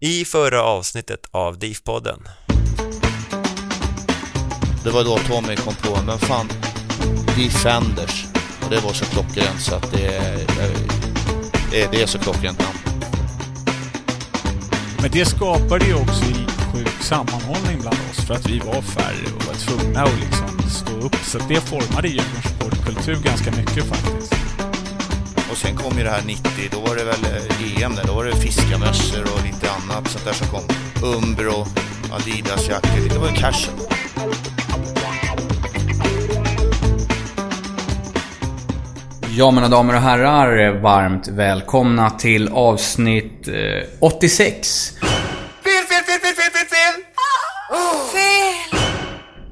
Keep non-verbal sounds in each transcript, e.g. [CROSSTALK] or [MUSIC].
I förra avsnittet av DIF-podden. Det var då Tommy kom på, men fan, Defenders. Och det var så klockrent så att det är, det, det är så klockrent namn. Men det skapade ju också sjuk sammanhållning bland oss för att vi var färre och var tvungna att liksom stå upp. Så det formade Djurgårdens sportkultur ganska mycket faktiskt. Och sen kom ju det här 90, då var det väl eh, EM där, då var det fiskamössor och lite annat sånt där som kom. Umbro, Adidas-jackor, det var ju cashen. Ja, mina damer och herrar, varmt välkomna till avsnitt eh, 86.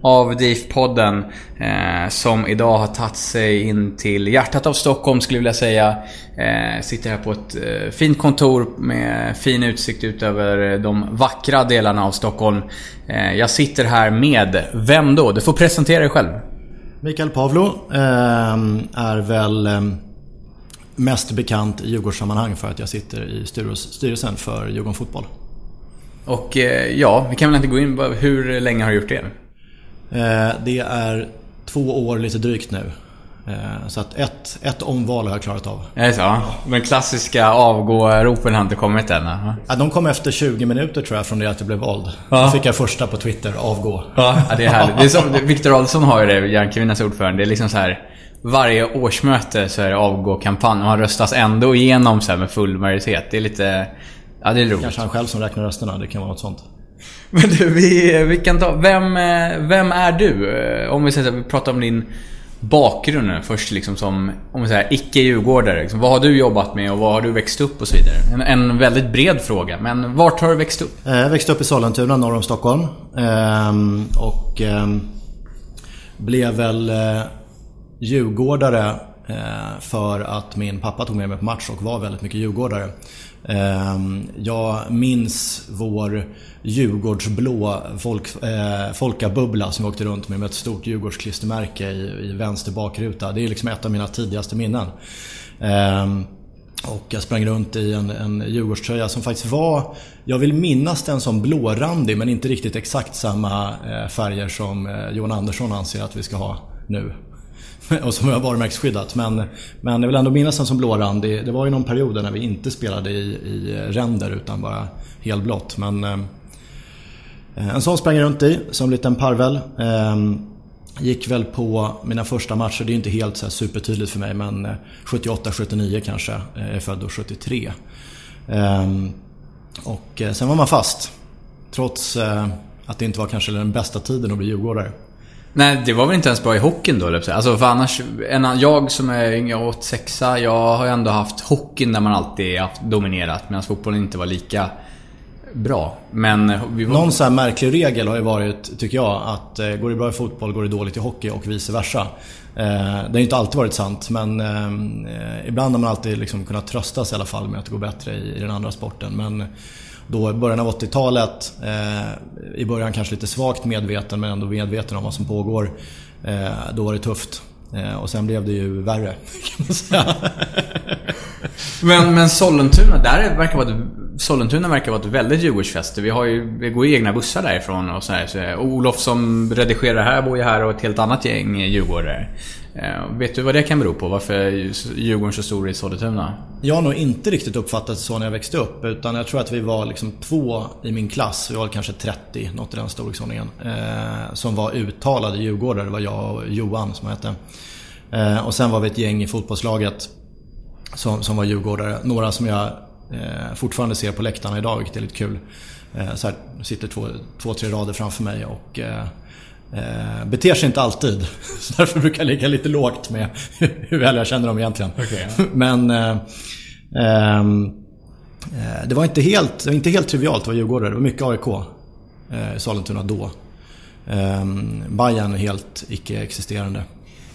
Av DIF-podden. Eh, som idag har tagit sig in till hjärtat av Stockholm skulle jag vilja säga. Eh, sitter här på ett eh, fint kontor med fin utsikt ut över de vackra delarna av Stockholm. Eh, jag sitter här med, vem då? Du får presentera dig själv. Mikael Pavlo eh, är väl eh, mest bekant i Djurgårdssammanhang för att jag sitter i styrelsen för Djurgården Fotboll. Och eh, ja, vi kan väl inte gå in på hur länge har du gjort det? Eh, det är två år lite drygt nu. Eh, så att ett, ett omval har jag klarat av. Är det så? De klassiska avgå-ropen har inte kommit än? Ja, de kom efter 20 minuter tror jag från det att jag blev vald. Ja. Då fick jag första på Twitter, avgå. Ja, det är härligt. Det är som, Victor Adolfsson har ju det, Järnkvinnas ordförande. Det är liksom så här. Varje årsmöte så är det avgå-kampanj och han röstas ändå igenom så med full majoritet. Det är lite... Ja, det är roligt. Kanske han själv som räknar rösterna. Det kan vara något sånt. Men du, vi, vi kan ta... Vem, eh, vem är du? Eh, om vi, säger, vi pratar om din bakgrund först liksom som, om vi säger icke-djurgårdare. Liksom, vad har du jobbat med och vad har du växt upp och så vidare? En, en väldigt bred fråga, men vart har du växt upp? Eh, jag växte upp i Sollentuna norr om Stockholm. Ehm, och ehm, blev väl djurgårdare Eh, för att min pappa tog med mig på match och var väldigt mycket djurgårdare. Ehm, jag minns vår Djurgårdsblå folk, eh, folkabubbla som vi åkte runt med med ett stort Djurgårdsklistermärke i, i vänster bakruta. Det är liksom ett av mina tidigaste minnen. Eh, och jag sprang runt i en, en Djurgårdströja som faktiskt var, jag vill minnas den som blårandig men inte riktigt exakt samma eh, färger som eh, Johan Andersson anser att vi ska ha nu. [LAUGHS] och som har varumärkesskyddat. Men, men jag vill ändå minnas den som blårandig. Det var ju någon period när vi inte spelade i, i ränder utan bara helblått. Men eh, en sån sprang jag runt i som liten parvel. Eh, gick väl på mina första matcher, det är inte helt så supertydligt för mig men eh, 78-79 kanske. Eh, jag är född då 73. Eh, och eh, sen var man fast. Trots eh, att det inte var kanske den bästa tiden att bli djurgårdare. Nej, det var väl inte ens bra i hockeyn då, Alltså för annars, en, jag som är yngre, 86 jag har ju ändå haft hockeyn där man alltid haft dominerat medan fotbollen inte var lika bra. Men vi var... Någon sån här märklig regel har ju varit, tycker jag, att eh, går det bra i fotboll går det dåligt i hockey och vice versa. Eh, det har ju inte alltid varit sant men eh, ibland har man alltid liksom kunnat tröstas i alla fall med att det går bättre i, i den andra sporten. Men då i början av 80-talet, eh, i början kanske lite svagt medveten men ändå medveten om vad som pågår. Eh, då var det tufft. Eh, och sen blev det ju värre, [LAUGHS] kan man säga men, men Sollentuna, där verkar vara Sollentuna verkar vara ett väldigt Djurgårdsfäste. Vi, har ju, vi går ju egna bussar därifrån och så här. Så Olof som redigerar här bor ju här och ett helt annat gäng djurgårdare. Eh, vet du vad det kan bero på? Varför är Djurgården så stor i Sollentuna? Jag har nog inte riktigt uppfattat det så när jag växte upp. Utan jag tror att vi var liksom två i min klass, vi var kanske 30, något i den storleksordningen. Eh, som var uttalade djurgårdare. Det var jag och Johan som hette. Eh, och sen var vi ett gäng i fotbollslaget som, som var djurgårdare. Några som jag eh, fortfarande ser på läktarna idag, vilket är lite kul. Eh, så här, sitter två, två, tre rader framför mig och eh, Eh, beter sig inte alltid. [LAUGHS] Så därför brukar jag ligga lite lågt med [LAUGHS] hur väl jag känner dem egentligen. Okay, ja. [LAUGHS] Men eh, ehm, eh, det, var inte helt, det var inte helt trivialt att vara djurgårdare. Det var mycket AIK eh, i Sollentuna då. Eh, Bayern helt icke-existerande.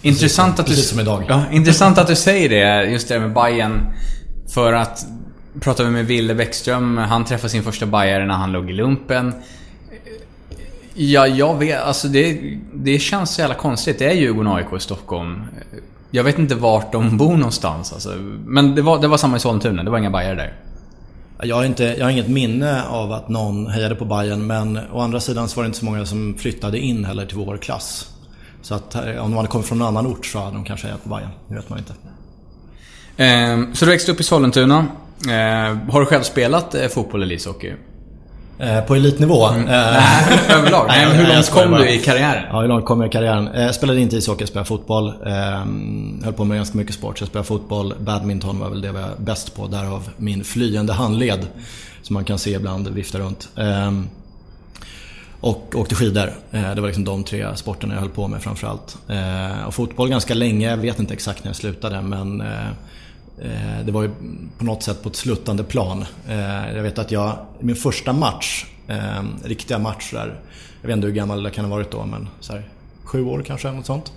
Intressant precis, att du, precis som idag. Ja, intressant att du säger det, just det med Bayern För att Pratade vi med Ville Bäckström, han träffade sin första bajare när han låg i lumpen. Ja, jag vet. Alltså det, det känns så jävla konstigt. Det är Djurgården AIK i Stockholm. Jag vet inte vart de bor någonstans alltså. Men det var, det var samma i Sollentuna. Det var inga bajare där. Jag har, inte, jag har inget minne av att någon hejade på Bayern men å andra sidan så var det inte så många som flyttade in heller till vår klass. Så att eh, om de hade kommit från en annan ort så hade de kanske hejat på Bayern. Det vet man inte. Eh, så du växte upp i Sollentuna. Eh, har du själv spelat eh, fotboll eller ishockey? Eh, på elitnivå? Mm. Eh, [LAUGHS] överlag? Nej, hur långt kom du i karriären? Ja, hur långt kom jag i karriären? Jag spelade inte ishockey, jag spelade fotboll. höll på med ganska mycket sport. Så jag spelade fotboll. Badminton var väl det jag var bäst på. Därav min flyende handled. Som man kan se ibland vifta runt. Och åkte skidor. Eh, det var liksom de tre sporterna jag höll på med framförallt. Eh, och fotboll ganska länge. Jag vet inte exakt när jag slutade men eh, det var ju på något sätt på ett sluttande plan. Jag vet att jag, min första match, riktiga match där, jag vet inte hur gammal jag kan ha varit då, men så här, sju år kanske, något sånt.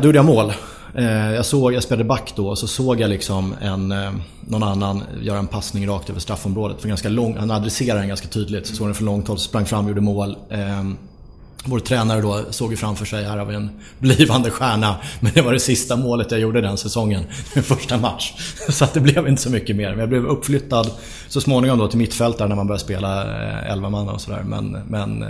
Då gjorde jag mål. Eh, jag, såg, jag spelade back då och så såg jag liksom en, eh, någon annan göra en passning rakt över straffområdet. För ganska lång, han adresserade den ganska tydligt. Så såg den från långt håll, sprang fram och gjorde mål. Ehm, vår tränare då såg ju framför sig, här har vi en blivande stjärna. Men det var det sista målet jag gjorde den säsongen. [LAUGHS] Min första match. [LAUGHS] Så att det blev inte så mycket mer. Men jag blev uppflyttad så småningom då till mittfältare när man började spela eh, 11 man och sådär. Men, men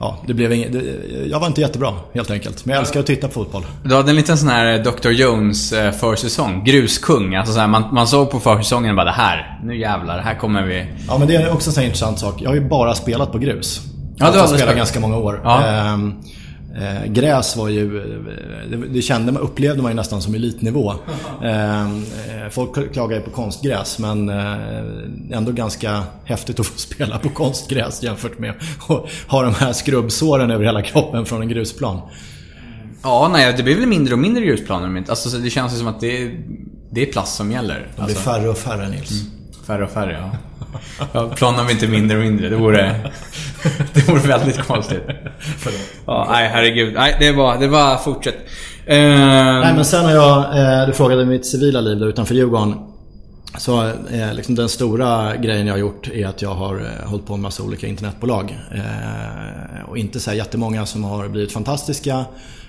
ja, det blev inget, det, jag var inte jättebra helt enkelt. Men jag älskar att titta på fotboll. Du hade en liten sån här Dr. Jones eh, försäsong. Gruskung. Alltså så här, man, man såg på försäsongen och bara det här, nu jävlar, här kommer vi. Ja men det är också en sån intressant sak. Jag har ju bara spelat på grus. Ja, du har spelat ganska många år. Ja. Ehm, eh, gräs var ju, det, det kände man, upplevde man ju nästan som elitnivå. [LAUGHS] Ehm, eh, folk klagar ju på konstgräs men eh, ändå ganska häftigt att få [LAUGHS] spela på konstgräs jämfört med att ha de här skrubbsåren över hela kroppen från en grusplan. Ja, nej, det blir väl mindre och mindre grusplaner. Alltså, det känns ju som att det är, det är plast som gäller. De blir alltså. färre och färre Nils. Mm. Färre och färre, ja. Ja planen blir inte mindre och mindre. Det vore, [LAUGHS] det vore väldigt konstigt. Ja, nej, herregud. Nej, det var, det var fortsätt. Uh... Nej, men sen har jag, eh, du frågade mitt civila liv där utanför Djurgården. Så eh, liksom den stora grejen jag har gjort är att jag har eh, hållit på med massa olika internetbolag. Eh, och inte så här jättemånga som har blivit fantastiska.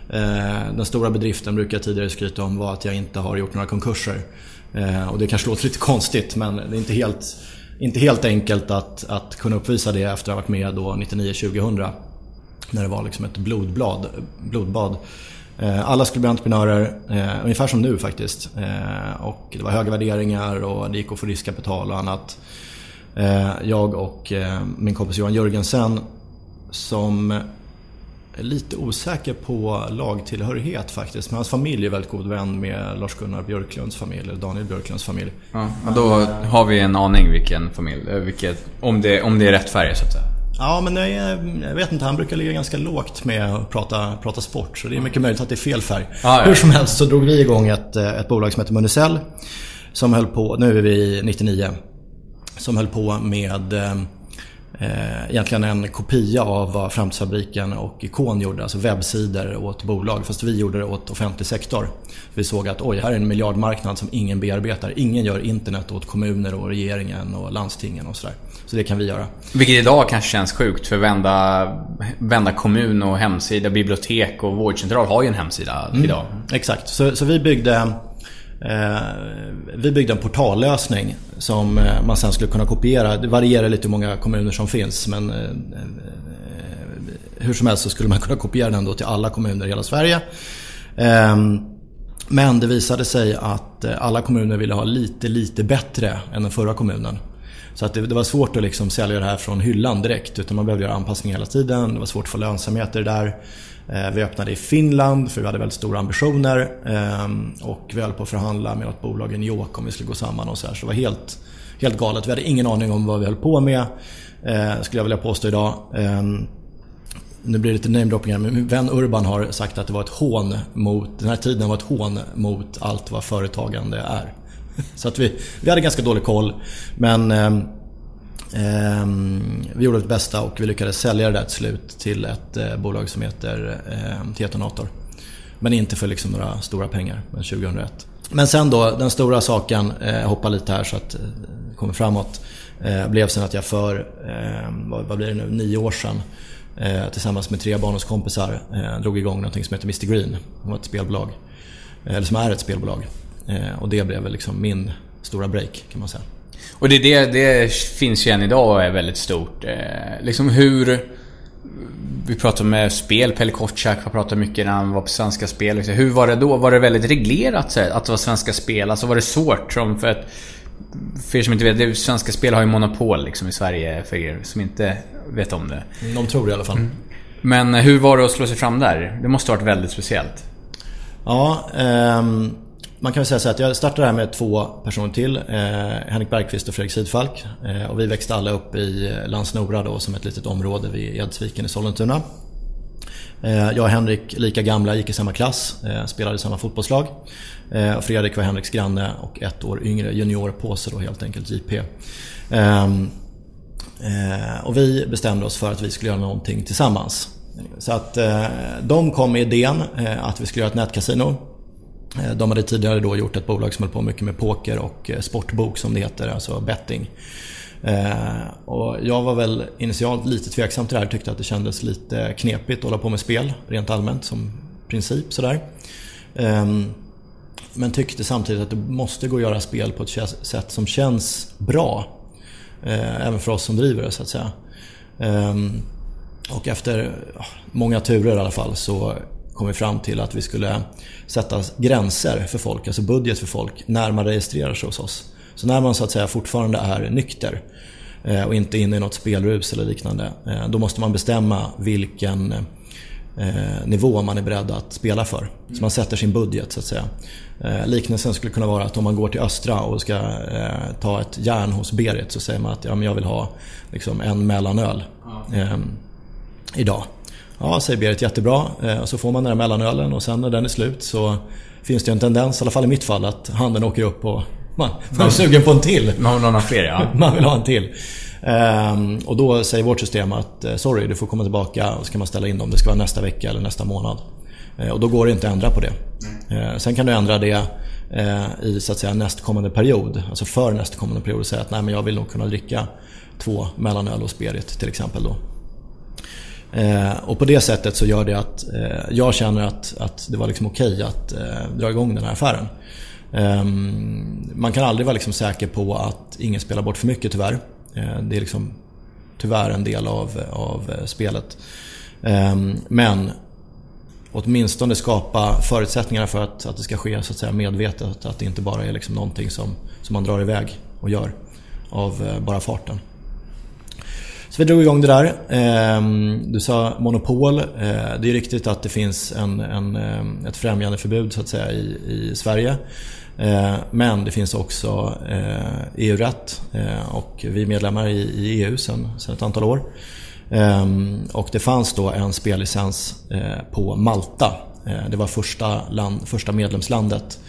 Eh, den stora bedriften brukar jag tidigare skryta om var att jag inte har gjort några konkurser. Och det kanske låter lite konstigt men det är inte helt, inte helt enkelt att, att kunna uppvisa det efter att ha varit med då 99-2000. När det var liksom ett blodblad, blodbad. Eh, alla skulle bli entreprenörer, eh, ungefär som nu faktiskt. Eh, och det var höga värderingar och det gick att få riskkapital och annat. Eh, jag och min kompis Johan Jörgensen som lite osäker på lagtillhörighet faktiskt. Men hans familj är väldigt god vän med Lars-Gunnar Björklunds familj, eller Daniel Björklunds familj. Ja, då har vi en aning vilken familj, eh, vilket, om, det, om det är rätt färg så att säga. Ja, men jag, jag, vet inte. Han brukar ligga ganska lågt med att prata, prata sport. Så det är mycket möjligt att det är fel färg. Ah, ja. Hur som helst så drog vi igång ett, ett bolag som heter Municell. Som höll på, nu är vi 99. som höll på med eh, egentligen en kopia av vad Framtidsfabriken och Ikon gjorde, alltså webbsidor åt bolag. Fast vi gjorde det åt offentlig sektor. Vi såg att oj, här är en miljardmarknad som ingen bearbetar. Ingen gör internet åt kommuner och regeringen och landstingen och sådär. Så det kan vi göra. Vilket idag kanske känns sjukt för vända, vända kommun och hemsida, bibliotek och vårdcentral har ju en hemsida mm, idag. Exakt, så, så vi byggde Eh, Eh, vi byggde en portallösning som eh, man sen skulle kunna kopiera. Det varierar lite hur många kommuner som finns men eh, hur som helst så skulle man kunna kopiera den då till alla kommuner i hela Sverige. Ehm, men det visade sig att alla kommuner ville ha lite, lite bättre än den förra kommunen. Så att det, det, var svårt att liksom sälja det här från hyllan direkt utan man behövde göra anpassningar hela tiden. Det var svårt att få lönsamhet i det där. Eh, vi öppnade i Finland för vi hade väldigt stora ambitioner. Ehm, och vi höll på att förhandla med något bolag i New York om vi skulle gå samman och så här. Så det var helt, helt galet. Vi hade ingen aning om vad vi höll på med. Eh, skulle jag vilja påstå idag. Ehm, nu blir det lite namedropping här, men min vän Urban har sagt att det var ett hån mot, den här tiden var ett hån mot allt vad företagande är. Så att vi, vi hade ganska dålig koll. Men Eh, Ehm, vi gjorde vårt bästa och vi lyckades sälja det där till slut till ett eh, bolag som heter eh, Tetonator. Men inte för liksom några stora pengar, men 2001. Men sen då, den stora saken, eh, hoppa lite här så att det eh, kommer framåt. Eh, blev sen att jag för, eh, vad, vad blir det nu, nio år sedan eh, tillsammans med tre barndomskompisar eh, drog igång något som heter Mr Green. Det var ett spelbolag. Eh, eller som är ett spelbolag. Eh, och det blev liksom min stora break kan man säga. Och det, det, det finns ju än idag och är väldigt stort. Eh, liksom hur... Vi pratade med spel, Pelle Kotschack har pratat mycket när han var på Svenska Spel. Liksom. Hur var det då? Var det väldigt reglerat så att det var Svenska Spel? Alltså var det svårt? Som för att... För er som inte vet, det, Svenska Spel har ju monopol liksom i Sverige för er som inte vet om det. De tror det i alla fall. Mm. Men hur var det att slå sig fram där? Det måste ha varit väldigt speciellt. Ja, um man kan väl säga så att jag startade det här med två personer till. Eh, Henrik Bergqvist och Fredrik Sidfalk. Eh, och vi växte alla upp i eh, Landsnora då som ett litet område vid Edsviken i Sollentuna. Eh, jag och Henrik, lika gamla, gick i samma klass, eh, spelade i samma fotbollslag. Eh, och Fredrik var Henriks granne och ett år yngre, juniorpåse då helt enkelt, JP. Ehm, eh, och vi bestämde oss för att vi skulle göra någonting tillsammans. Så att eh, de kom med idén eh, att vi skulle göra ett nätkasino Eh, de hade tidigare då gjort ett bolag som höll på mycket med poker och eh, sportbok som det heter, alltså betting. Eh, och jag var väl initialt lite tveksam till det här, tyckte att det kändes lite knepigt att hålla på med spel rent allmänt som princip sådär. Ehm, men tyckte samtidigt att det måste gå att göra spel på ett sätt som känns bra. Även för oss som driver det så att säga. Ehm, och efter många turer i alla fall så kom vi fram till att vi skulle sätta gränser för folk, alltså budget för folk, när man registrerar sig hos oss. Så när man så att säga fortfarande är nykter eh, och inte inne i något spelrus eller liknande, eh, då måste man bestämma vilken eh, nivå man är beredd att spela för. Så man sätter sin budget så att säga. Liknelsen skulle kunna vara att om man går till Östra och ska ta ett järn hos Berit så säger man att ja, men jag vill ha liksom, en mellanöl eh, idag. Ja, säger Berit, jättebra. Eh, och så får man den där mellanölen och sen när den är slut så finns det en tendens, i alla fall i mitt fall, att handen åker upp och man, man är sugen på en till. Man vill ha fler, ja. [LAUGHS] man vill ha en till. Ehm, och då säger vårt system att eh, sorry, du får komma tillbaka och så kan man ställa in dem. Det ska vara nästa vecka eller nästa månad. Eh, och då går det inte att ändra på det. Sen kan du ändra det i så att säga nästkommande period. Alltså för nästkommande period och säga att nej, men jag vill nog kunna dricka två mellanöl och Spirit till exempel. Då. Eh, och på det sättet så gör det att eh, jag känner att, att det var liksom okej att eh, dra igång den här affären. Ehm, man kan aldrig vara liksom säker på att ingen spelar bort för mycket tyvärr. Eh, det är liksom tyvärr en del av, av eh, spelet. Ehm, men åtminstone skapa förutsättningar för att, att det ska ske så att säga medvetet. Att det inte bara är liksom någonting som, som man drar iväg och gör av eh, bara farten. Så vi drog igång det där. Ehm, du sa monopol. Eh, det är riktigt att det finns en, en, eh, ett främjandeförbud så att säga i, i Sverige. Eh, men det finns också EU-rätt och vi är medlemmar i EU sedan, ett antal år. Ehm, och det fanns då en spellicens på Malta. Det var första, land, första medlemslandet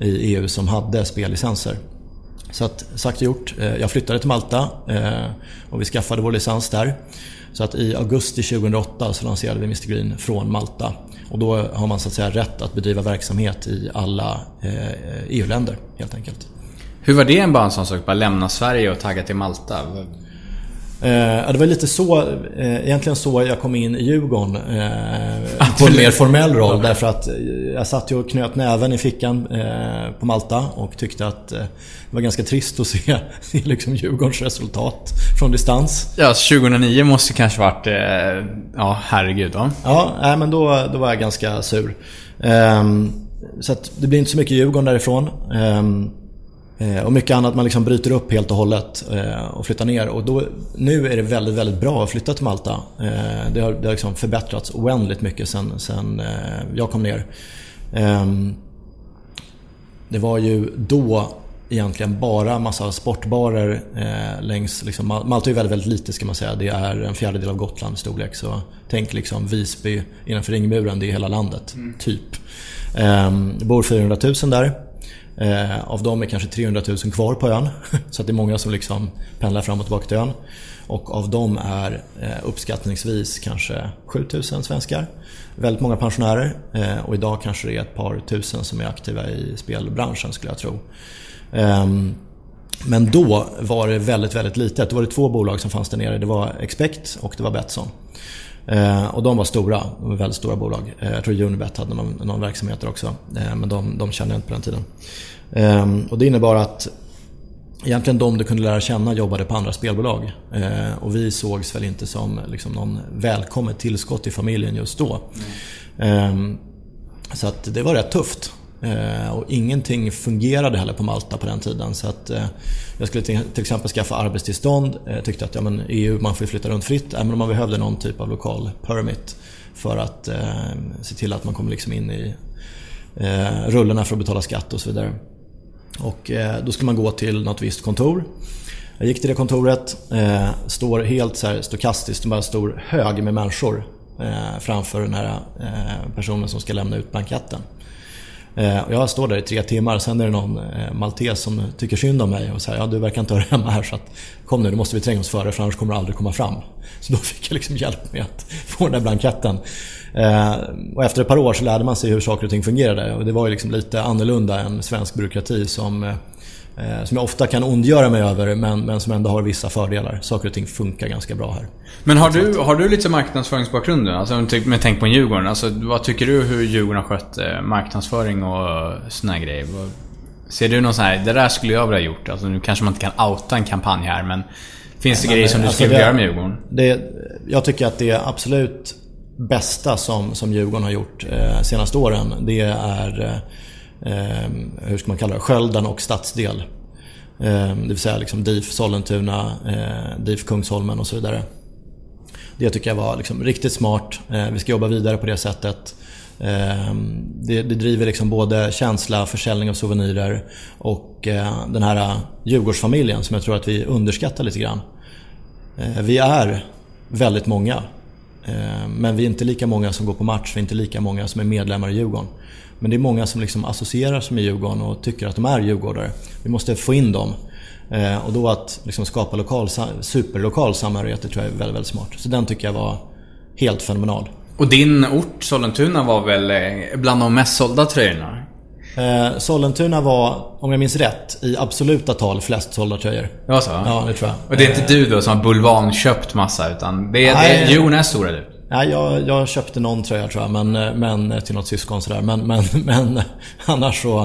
i EU som hade spellicenser. Så att, sagt och gjort. Eh, jag flyttade till Malta eh, och vi skaffade vår licens där. Så att i augusti 2008 så lanserade vi Mr Green från Malta. Och då har man så att säga rätt att bedriva verksamhet i alla eh, e EU-länder helt enkelt. Hur var det en barn som sökte? Bara lämna Sverige och tagga till Malta? Eh, det var lite så, eh, egentligen så jag kom in i Djurgården. Eh, på en mer formell roll. Därför att jag satt ju och knöt näven i fickan eh, på Malta och tyckte att eh, det var ganska trist att [LAUGHS] se, liksom Djurgårdens resultat från distans. Ja, 2009 måste kanske varit, eh, ja herregud. Ja, ja nej, men då, då var jag ganska sur. Ehm, så att det blir inte så mycket Djurgården därifrån. Eh, och mycket annat man liksom bryter upp helt och hållet eh, och flyttar ner. Och då, nu är det väldigt, väldigt bra att flytta till Malta. Eh, det har, det har liksom förbättrats oändligt mycket sen, sen jag kom ner. Ehm, det var ju då egentligen bara massa sportbarer längs... Liksom, Malta är väldigt, väldigt litet ska man säga. Det är en fjärdedel av Gotlands storlek. Så tänk liksom Visby innanför ringmuren, det är hela landet. Mm. Typ. Ehm, det bor 400 000 där. Eh, av dem är kanske 300 000 kvar på ön. [LAUGHS] Så att det är många som liksom pendlar fram och tillbaka till ön. Och av dem är eh, uppskattningsvis kanske 7000 svenskar. Väldigt många pensionärer eh, och idag kanske det är ett par tusen som är aktiva i spelbranschen skulle jag tro. Ehm, men då var det väldigt, väldigt litet. Då var det två bolag som fanns där nere. Det var Expect och det var Betsson. Eh, och de var stora, de var väldigt stora bolag. Eh, jag tror Unibet hade någon, någon verksamhet där också. Eh, men de, de kände jag inte på den tiden. Ehm, och det innebar att egentligen de du kunde lära känna jobbade på andra spelbolag. och vi sågs väl inte som liksom, någon välkommet tillskott i familjen just då. Mm. så att det var rätt tufft. Eh, och ingenting fungerade heller på Malta på den tiden. Så att eh, jag skulle till, exempel skaffa arbetstillstånd. Jag tyckte att ja, men EU, man får flytta runt fritt. Även om man behövde någon typ av lokal permit. För att se till att man kommer liksom in i rullorna för att betala skatt och så vidare. Och då skulle man gå till något visst kontor. Jag gick till det kontoret, står helt så här stokastiskt, en bara stor hög med människor framför den här personen som ska lämna ut blanketten. Eh, jag står där i tre timmar, sen är det någon eh, maltes som tycker synd om mig och säger ja du verkar inte höra hemma här så att kom nu, då måste vi tränga oss före för annars kommer du aldrig komma fram. Så då fick jag liksom hjälp med att [LAUGHS] få den där blanketten. Eh, och efter ett par år så lärde man sig hur saker och ting fungerade och det var ju liksom lite annorlunda än svensk byråkrati som Eh, som jag ofta kan ondgöra mig över men, men som ändå har vissa fördelar. Saker och ting funkar ganska bra här. Men har du, har du lite marknadsföringsbakgrund nu? Alltså med tänk på Djurgården. Alltså, vad tycker du hur Djurgården har skött eh, marknadsföring och såna grejer? Ser du någon sån här, det där skulle jag vilja ha gjort. Alltså, nu kanske man inte kan outa en kampanj här men Finns det men, grejer som du alltså skulle vilja göra med Djurgården? Det, jag tycker att det absolut bästa som, som Djurgården har gjort eh, senaste åren det är eh, eh, Ehm, hur ska man kalla det, skölden och stadsdel. Eh, det vill säga liksom DIF Sollentuna, eh, DIF Kungsholmen och så vidare. Det tycker jag var liksom riktigt smart. Eh, vi ska jobba vidare på det sättet. Ehm, det, det, driver liksom både känsla, försäljning av souvenirer och eh, den här eh, Djurgårdsfamiljen som jag tror att vi underskattar lite grann. Eh, vi är väldigt många. Ehm, men vi är inte lika många som går på match, vi är inte lika många som är medlemmar i Djurgården. Men det är många som liksom associerar sig med Djurgården och tycker att de är djurgårdare. Vi måste få in dem. Eh, och då att liksom skapa lokal, superlokal samarbete tror jag är väldigt, väldigt smart. Så den tycker jag var helt fenomenal. Och din ort, Sollentuna, var väl eh, bland de mest sålda tröjorna? Eh, Sollentuna var, om jag minns rätt, i absoluta tal flest sålda tröjor. Ja, så? Ja, det tror jag. Och det är inte du då som har bulvanköpt massa, utan det är, Nej, det är Djurgården är stora du? Nej, jag, jag köpte någon tröja tror jag, men, eh, men eh, till något syskon sådär. Men, men, [LAUGHS] men eh, annars så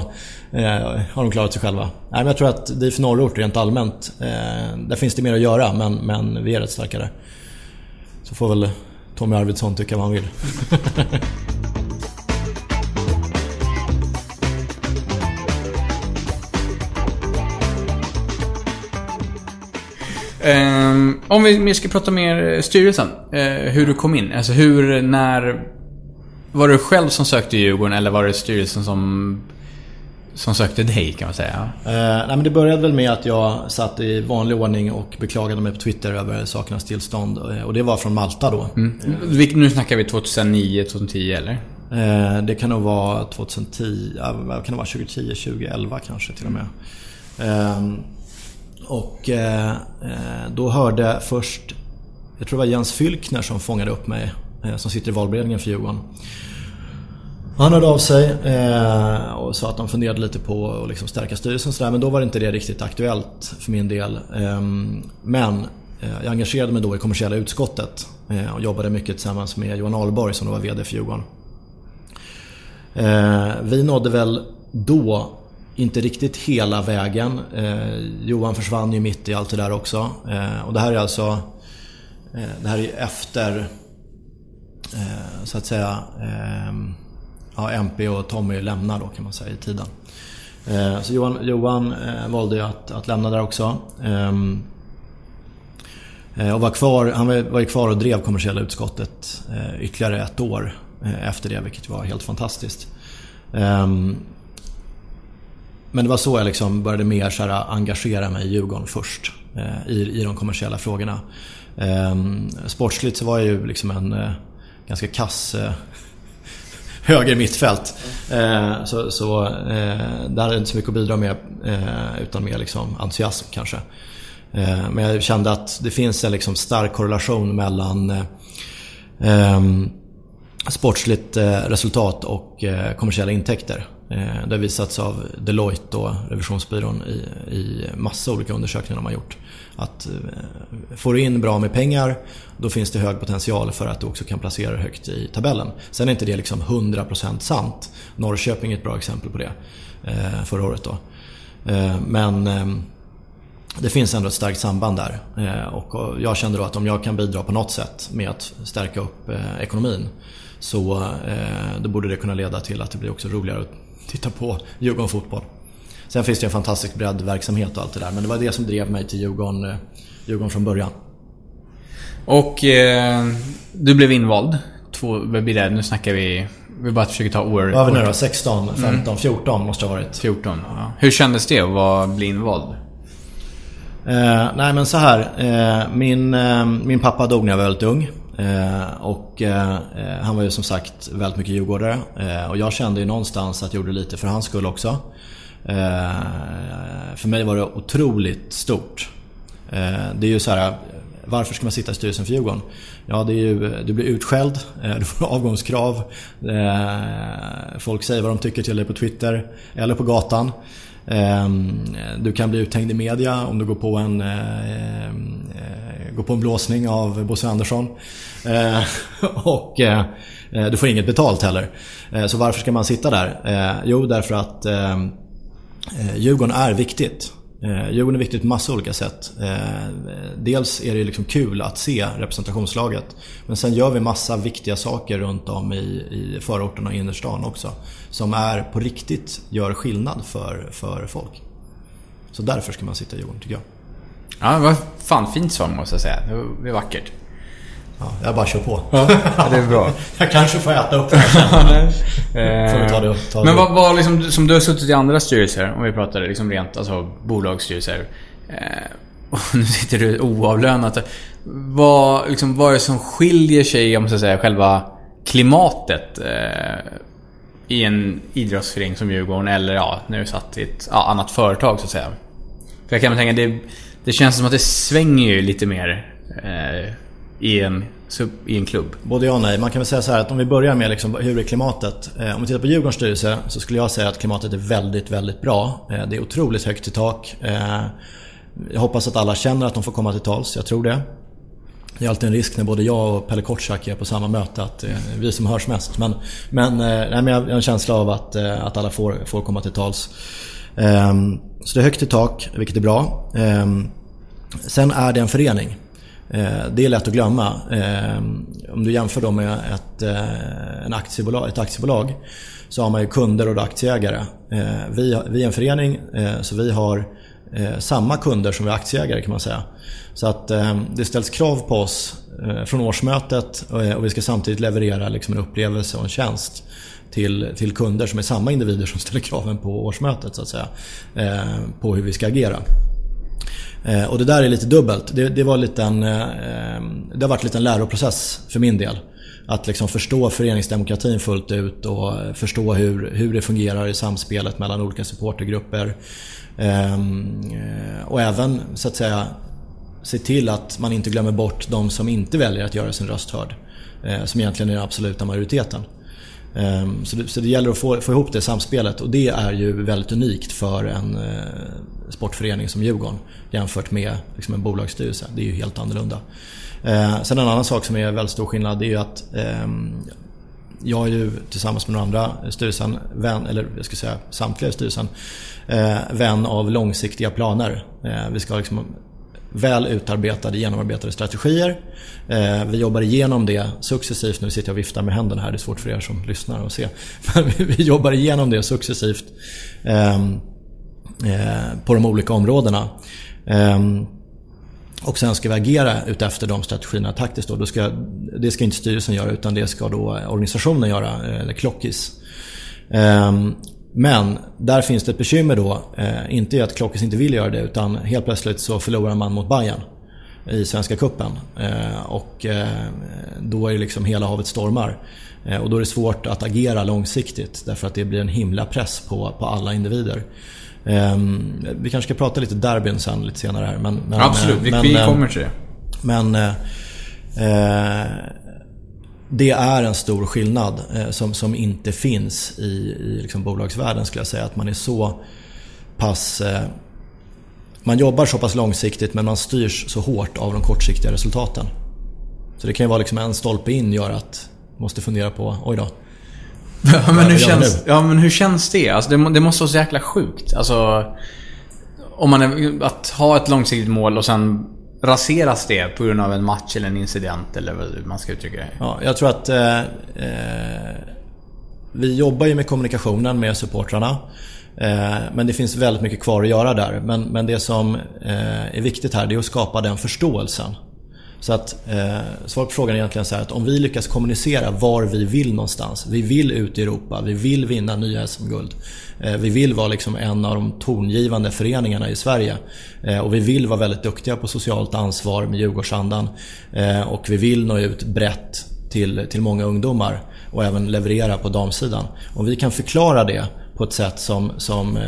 eh, har de klarat sig själva. Nej, men jag tror att DIF Norrort rent allmänt, eh, där finns det mer att göra, men, men vi är rätt starka där. Så får väl Tommy Arvidsson tycka vad han vill. [LAUGHS] Um, om vi, ska prata mer styrelsen. Uh, hur du kom in. Alltså hur, när... Var det du själv som sökte Djurgården eller var det styrelsen som, som sökte dig kan man säga? Uh, nej, men det började väl med att jag satt i vanlig ordning och beklagade mig på Twitter över sakernas tillstånd. Eh, och det var från Malta då. Mm. Nu snackar vi 2009, 2010 eller? Uh, det kan nog vara 2010, vad kan det vara? 2010, 2011 kanske till och med. Och eh, eh, då hörde först, jag tror det var Jens Fylkner som fångade upp mig, eh, som sitter i valberedningen för Djurgården. Han hörde av sig eh, och sa att de funderade lite på att liksom stärka styrelsen sådär, men då var inte det riktigt aktuellt för min del. Ehm, men jag engagerade mig då i kommersiella utskottet och jobbade mycket tillsammans med Johan Ahlborg som då var VD för Djurgården. Vi nådde väl då inte riktigt hela vägen. Eh, Johan försvann ju mitt i allt det där också. Eh, och det här är alltså eh, det här är efter eh, så att säga eh, ja, MP och Tommy lämnar då kan man säga i tiden. Eh, så Johan, Johan eh, valde ju att, att lämna där också. Ehm, eh, och var kvar, han var ju kvar och drev kommersiella utskottet eh, ytterligare ett år efter det vilket var helt fantastiskt. Ehm, men det var så jag liksom började mer så här engagera mig i Djurgården först. Eh, I, I de kommersiella frågorna. Eh, sportsligt så var jag ju liksom en eh, ganska kass eh, [LAUGHS] höger mittfält. Eh, så så eh, där hade jag inte så mycket att bidra med. Eh, utan mer liksom entusiasm kanske. Eh, men jag kände att det finns en liksom stark korrelation mellan eh, ehm, sportsligt eh, resultat och eh, kommersiella intäkter. Eh, det har visats av Deloitte då, revisionsbyrån i, i massa olika undersökningar de har gjort. Att eh, får du in bra med pengar då finns det hög potential för att du också kan placera högt i tabellen. Sen är inte det liksom 100% sant. Norrköping är ett bra exempel på det eh, förra året. Då. Eh, men ehm, det finns ändå ett starkt samband där. Och jag kände då att om jag kan bidra på något sätt med att stärka upp ekonomin så då borde det kunna leda till att det blir också roligare titta på [LAUGHS] Djurgården Fotboll. Sen finns det en fantastisk breddverksamhet och allt det där. Men det var det som drev mig till Djurgården, eh, Djurgården från början. Och eh, du blev invald. Två, vad blir det? Nu snackar vi... Vi bara försöker ta år... Vad har vi nu då? 16, 15, mm. 14 måste det ha varit. 14, ja. Hur kändes det att vara, bli invald? Eh, nej men så här. Eh, min, eh, min pappa dog när jag var väldigt ung. Eh, och eh, han var ju som sagt väldigt mycket djurgårdare. Eh, och jag kände ju någonstans att jag gjorde lite för hans skull också. Eh, för mig var det otroligt stort. Eh, det är ju så här, varför ska man sitta i styrelsen för Djurgården? Ja, det är ju, du blir utskälld, [LAUGHS] du får avgångskrav. Eh, folk säger vad de tycker till dig på Twitter eller på gatan. Ehm, du kan bli uthängd i media om du går på en, eh, eh, går på en blåsning av Bosse Andersson. Eh, [LAUGHS] och du får inget betalt heller. Så varför ska man sitta där? Jo, därför att Djurgården är viktigt. Eh, Djurgården är viktigt på massa olika sätt. Eh, dels är det liksom kul att se representationslaget. Men sen gör vi massa viktiga saker runt om i, i förorterna och innerstan också. Som är på riktigt gör skillnad för, för folk. Så därför ska man sitta i Djurgården tycker jag. Ja, det var fan fint svar måste jag säga. Det är vackert. Ja, jag bara kör på. Ja, [LAUGHS] det är bra. jag kanske får äta upp det här sen. [LAUGHS] ta det, ta det. Men vad, vad liksom, som du har suttit i andra styrelser, om vi pratar liksom rent alltså bolagsstyrelser. Eh, [LAUGHS] och nu sitter du oavlönat. Vad, liksom, vad är det som skiljer sig om så att säga, själva klimatet eh, i en idrottsförening som Djurgården eller ja, nu satt i ett ja, annat företag så att säga. För jag kan tänka, det, det känns som att det svänger ju lite mer eh, i en, i en klubb? Både ja och nej. Man kan väl säga så här att om vi börjar med liksom, hur är klimatet? Eh, om vi tittar på Djurgårdens styrelse så skulle jag säga att klimatet är väldigt, väldigt bra. Eh, det är otroligt högt i tak. Eh, jag hoppas att alla känner att de får komma till tals. Jag tror det. Det är alltid en risk när både jag och Pelle Kortsak är på samma möte att det är vi som hörs mest. Men, men, nej, men jag har en känsla av att, att alla får, får komma till tals. Ehm, så det är högt i tak, vilket är bra. Ehm, sen är det en förening. Eh, det är lätt att glömma. Eh, om du jämför dem med ett, eh, en aktiebolag, ett aktiebolag så har man ju kunder och aktieägare. Vi, vi är en förening så vi har samma kunder som vi är aktieägare kan man säga. Så att det ställs krav på oss från årsmötet och vi ska samtidigt leverera liksom en upplevelse och en tjänst till, till kunder som är samma individer som ställer kraven på årsmötet så att säga. På hur vi ska agera. Eh, och det där är lite dubbelt. Det, det var lite en, eh, ehm, det har varit en liten läroprocess för min del. att liksom förstå föreningsdemokratin fullt ut och eh, förstå hur, hur det fungerar i samspelet mellan olika supportergrupper. Ehm, eh, och även så att säga se till att man inte glömmer bort de som inte väljer att göra sin röst hörd. Eh, som egentligen är den absoluta majoriteten. Ehm, så det, så det gäller att få, få ihop det samspelet och det är ju väldigt unikt för en sportförening som Djurgården jämfört med liksom en bolagsstyrelse. Det är ju helt annorlunda. Eh, sen en annan sak som är väldigt stor skillnad det är ju att eh, jag är ju tillsammans med några andra styrelsen, vän, eller jag ska säga samtliga i styrelsen, eh, vän av långsiktiga planer. Eh, vi ska liksom väl utarbetade, genomarbetade strategier. Eh, vi jobbar igenom det successivt. Nu sitter jag och viftar med händerna här, det är svårt för er som lyssnar att se. [LAUGHS] Men vi jobbar igenom det successivt eh, Eh, på de olika områdena. Ehm, och sen ska vi agera utefter de strategierna taktiskt. Då. Då ska, det ska inte styrelsen göra utan det ska då organisationen göra, eh, eller Klockis. Ehm, men där finns det ett bekymmer då. Eh, inte i att Klockis inte vill göra det utan helt plötsligt så förlorar man mot Bayern i Svenska Kuppen Och då är det liksom hela havet stormar. Och då är det svårt att agera långsiktigt därför att det blir en himla press på, på alla individer. Ehm, vi kanske ska prata lite derbyn sen lite senare här. Men, men Absolut, vi, men, vi kommer till det. Men eh, det är en stor skillnad eh, som, som inte finns i, i liksom bolagsvärlden skulle jag säga. Att man är så pass... Eh, man jobbar så pass långsiktigt men man styrs så hårt av de kortsiktiga resultaten. Så det kan ju vara liksom en stolpe in gör att man måste fundera på, oj då. Ja men, hur känns, ja, men hur känns det? Alltså, det? Det måste vara så jäkla sjukt. Alltså, om man är, att ha ett långsiktigt mål och sen raseras det på grund av en match eller en incident eller vad man ska uttrycka det. Ja, jag tror att eh, eh, vi jobbar ju med kommunikationen med supportrarna. Eh, men det finns väldigt mycket kvar att göra där. Men, men det som eh, är viktigt här det är att skapa den förståelsen. Så att eh, svar på frågan är egentligen så här att om vi lyckas kommunicera var vi vill någonstans. Vi vill ut i Europa, vi vill vinna nya SM-guld. Eh, vi vill vara liksom en av de tongivande föreningarna i Sverige. Eh, och vi vill vara väldigt duktiga på socialt ansvar med Djurgårdsandan. Eh, och vi vill nå ut brett till, till många ungdomar och även leverera på damsidan. Om vi kan förklara det på ett sätt som, som eh,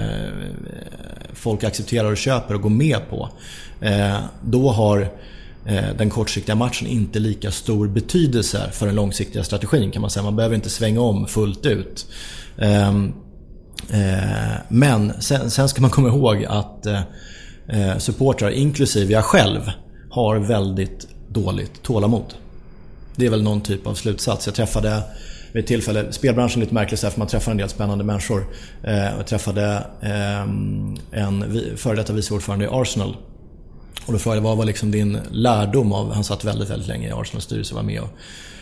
folk accepterar och köper och går med på. Eh, då har Eh, den kortsiktiga matchen inte lika stor betydelse för den långsiktiga strategin kan man säga. Man behöver inte svänga om fullt ut. Ehm, eh, men sen ska man komma ihåg att eh, supportrar, inklusive jag själv, har väldigt dåligt tålamod. Det är väl någon typ av slutsats. Jag träffade vid ett tillfälle, spelbranschen är lite märklig så för man träffar en del spännande människor. Jag träffade ehm, en före detta vice ordförande i Arsenal och då frågade jag vad var liksom din lärdom av, han satt väldigt, väldigt länge i Arsenals styrelse och var med och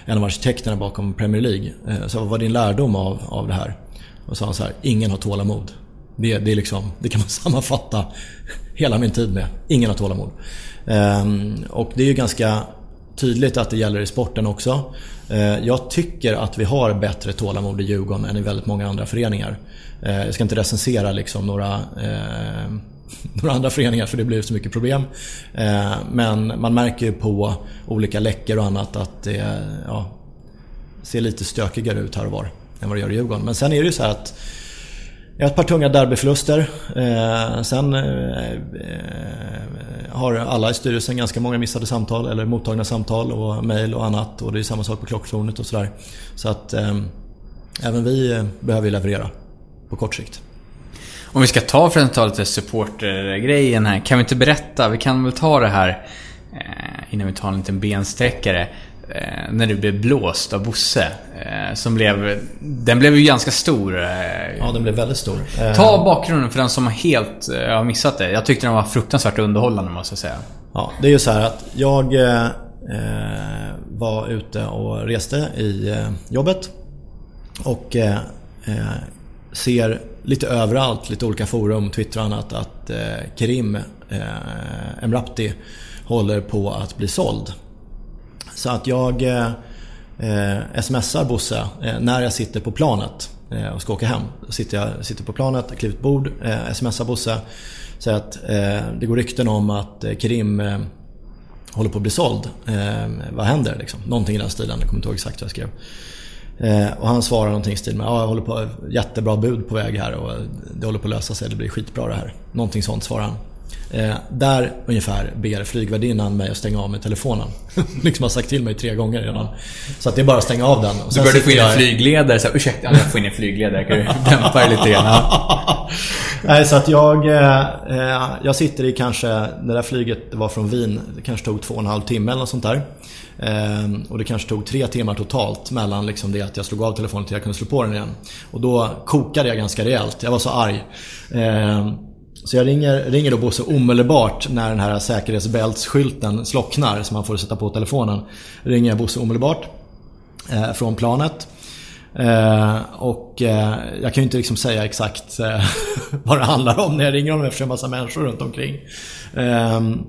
en av arkitekterna bakom Premier League. Eh, så vad var din lärdom av, av det här? Och sa han så här, ingen har tålamod. Det, det, är liksom, det kan man [LAUGHS] sammanfatta hela min tid med. Ingen har tålamod. Ehm, och det är ju ganska tydligt att det gäller i sporten också. Ehm, jag tycker att vi har bättre tålamod i Djurgården än i väldigt många andra föreningar. Ehm, jag ska inte recensera liksom några eh, några andra föreningar för det blir så mycket problem. Eh, men man märker ju på olika läckor och annat att det ja, ser lite stökigare ut här och var än vad det gör i Djurgården. Men sen är det ju så här att har ett par tunga derbyförluster. Eh, sen eh, har alla i styrelsen ganska många missade samtal eller mottagna samtal och mejl och annat. Och det är samma sak på klocktornet och sådär. Så att även vi behöver leverera på kort sikt. Om vi ska ta för att ta lite supportergrejen här. Kan vi inte berätta, vi kan väl ta det här eh, innan vi tar en liten bensträckare. Eh, när du blev blåst av Bosse. Eh, som blev... Den blev ju ganska stor. Ja, den blev väldigt stor. Ta bakgrunden för den som helt har missat det. Jag tyckte den var fruktansvärt underhållande måste jag säga. Ja, det är ju så här att jag var ute och reste i jobbet. Och ser lite överallt, lite olika forum, Twitter och annat, att eh, Kerim eh, Emrapti håller på att bli såld. Så att jag eh, eh smsar Bosse eh, när jag sitter på planet eh, och ska åka hem. Sitter jag sitter på planet, klivit ett bord, eh, smsar Bosse. Säger att eh, det går rykten om att eh, Kerim eh, håller på att bli såld. Eh, vad händer liksom? Någonting i den stilen, jag kommer inte ihåg exakt vad jag skrev. Eh, och han svarar någonting i stil med ja, jag håller på, jättebra bud på väg här och det håller på att lösa sig, det blir skitbra det här. Någonting sånt svarar han. Eh, där ungefär ber flygvärdinnan mig att stänga av med telefonen. [LAUGHS] liksom har sagt till mig tre gånger redan. Så att det är bara att stänga av den. Och du började få in en flygledare, så ursäkta, jag får in en flygledare, kan du [LAUGHS] dämpa det lite grann? [LAUGHS] Nej, så att jag, eh, jag sitter i kanske, det där flyget var från Wien, det kanske tog två och en halv timme eller något sånt där. Ehm, och det kanske tog tre timmar totalt mellan liksom det att jag slog av telefonen till jag kunde slå på den igen. Och då kokade jag ganska rejält, jag var så arg. Ehm, så jag ringer, ringer då Bosse omedelbart när den här säkerhetsbältsskylten slocknar som man får sätta på telefonen. Ringer jag Bosse omedelbart eh, från planet. Eh, och eh, jag kan ju inte liksom säga exakt eh, [LAUGHS] vad det handlar om när jag ringer honom eftersom det är en massa människor runt omkring. Ehm,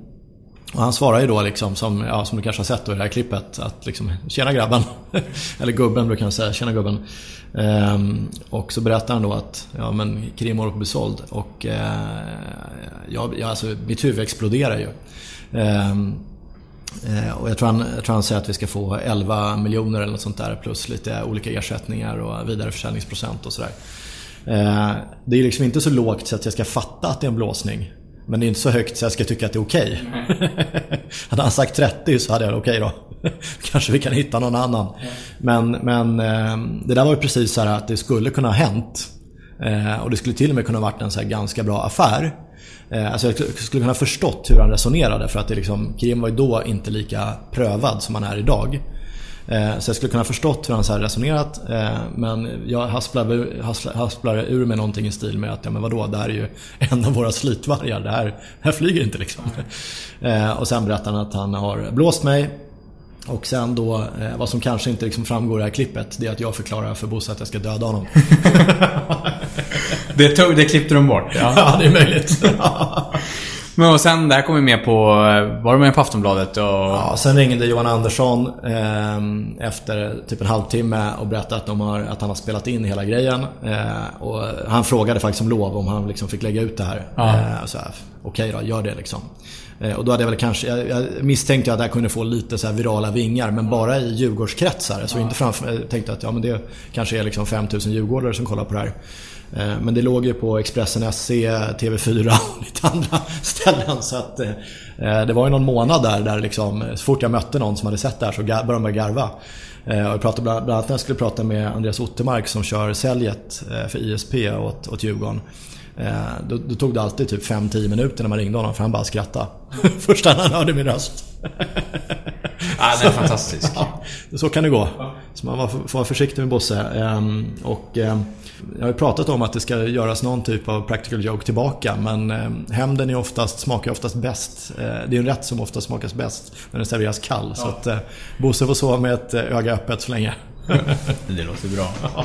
och han svarar ju då liksom som, ja, som du kanske har sett då i det här klippet att liksom Tjena grabben. [LAUGHS] Eller gubben brukar han säga. Tjena gubben. Ehm, och så berättar han då att ja, men Krim håller på att bli såld. Och eh, ja, alltså, mitt huvud exploderar ju. Ehm, eh, och jag tror, han, jag tror han säger att vi ska få 11 miljoner eller något sånt där plus lite olika ersättningar och vidareförsäljningsprocent och sådär. Ehm, det är liksom inte så lågt så att jag ska fatta att det är en blåsning. Men det är inte så högt så jag ska tycka att det är okej. Okay. [LAUGHS] hade han sagt 30 så hade jag okej okay då. [LAUGHS] Kanske vi kan hitta någon annan. Men, men eh, det där var ju precis så här att det skulle kunna ha hänt. Eh, och det skulle till och med kunna varit en så ganska bra affär. Eh, alltså jag skulle kunna ha förstått hur han resonerade för att det liksom, Krim var ju då inte lika prövad som han är idag. Eh, så jag skulle kunna förstått hur han så resonerat eh, men jag hasplar, hasplar ur mig någonting i stil med att ja men vadå, det här är ju [LAUGHS] en av våra slitvargar. Det här, det här flyger inte liksom. [LAUGHS] Eh, och sen berättar han att han har blåst mig och sen då, vad som kanske inte liksom framgår i det här klippet, det är att jag förklarar för Bosse att jag ska döda honom. [LAUGHS] det, tog, det klippte de bort? Ja, ja det är möjligt. Men och sen, det här kom ju med på, var du med på Aftonbladet? Och... Ja, sen ringde Johan Andersson eh, efter typ en halvtimme och berättade att, de har, att han har spelat in hela grejen. Eh, och han frågade faktiskt om lov om han liksom fick lägga ut det här. Ja. Eh, Okej okay då, gör det liksom. Eh, och då hade jag väl kanske, jag, jag misstänkte att det här kunde få lite så virala vingar men bara i Djurgårdskretsar. Så ja. inte framför jag tänkte att ja, men det kanske är liksom 5000 djurgårdare som kollar på det här. Eh, men det låg ju på Expressen SC, TV4 [LAUGHS] och lite andra ställen. Så att, eh, det var ju någon månad där, där liksom, så fort jag mötte någon som hade sett det här så började de garva. Jag pratade bland annat när jag skulle prata med Andreas Ottermark som kör säljet för ISP åt, åt Djurgården. Då, då, tog det alltid typ 5-10 minuter när man ringde honom för han bara skrattade. [LAUGHS] Första han hörde min röst. ja, den är fantastisk. [LAUGHS] Ja, så kan det gå. Så man får vara försiktig med Bosse. Ehm, och, ehm, jag har ju pratat om att det ska göras någon typ av practical joke tillbaka men ehm, hämnden är oftast, smakar oftast bäst. Eh, det är en rätt som oftast smakas bäst när den serveras kall. Så att eh, Bosse får sova med ett eh, öga öppet så länge. [LAUGHS] det låter bra. [LAUGHS]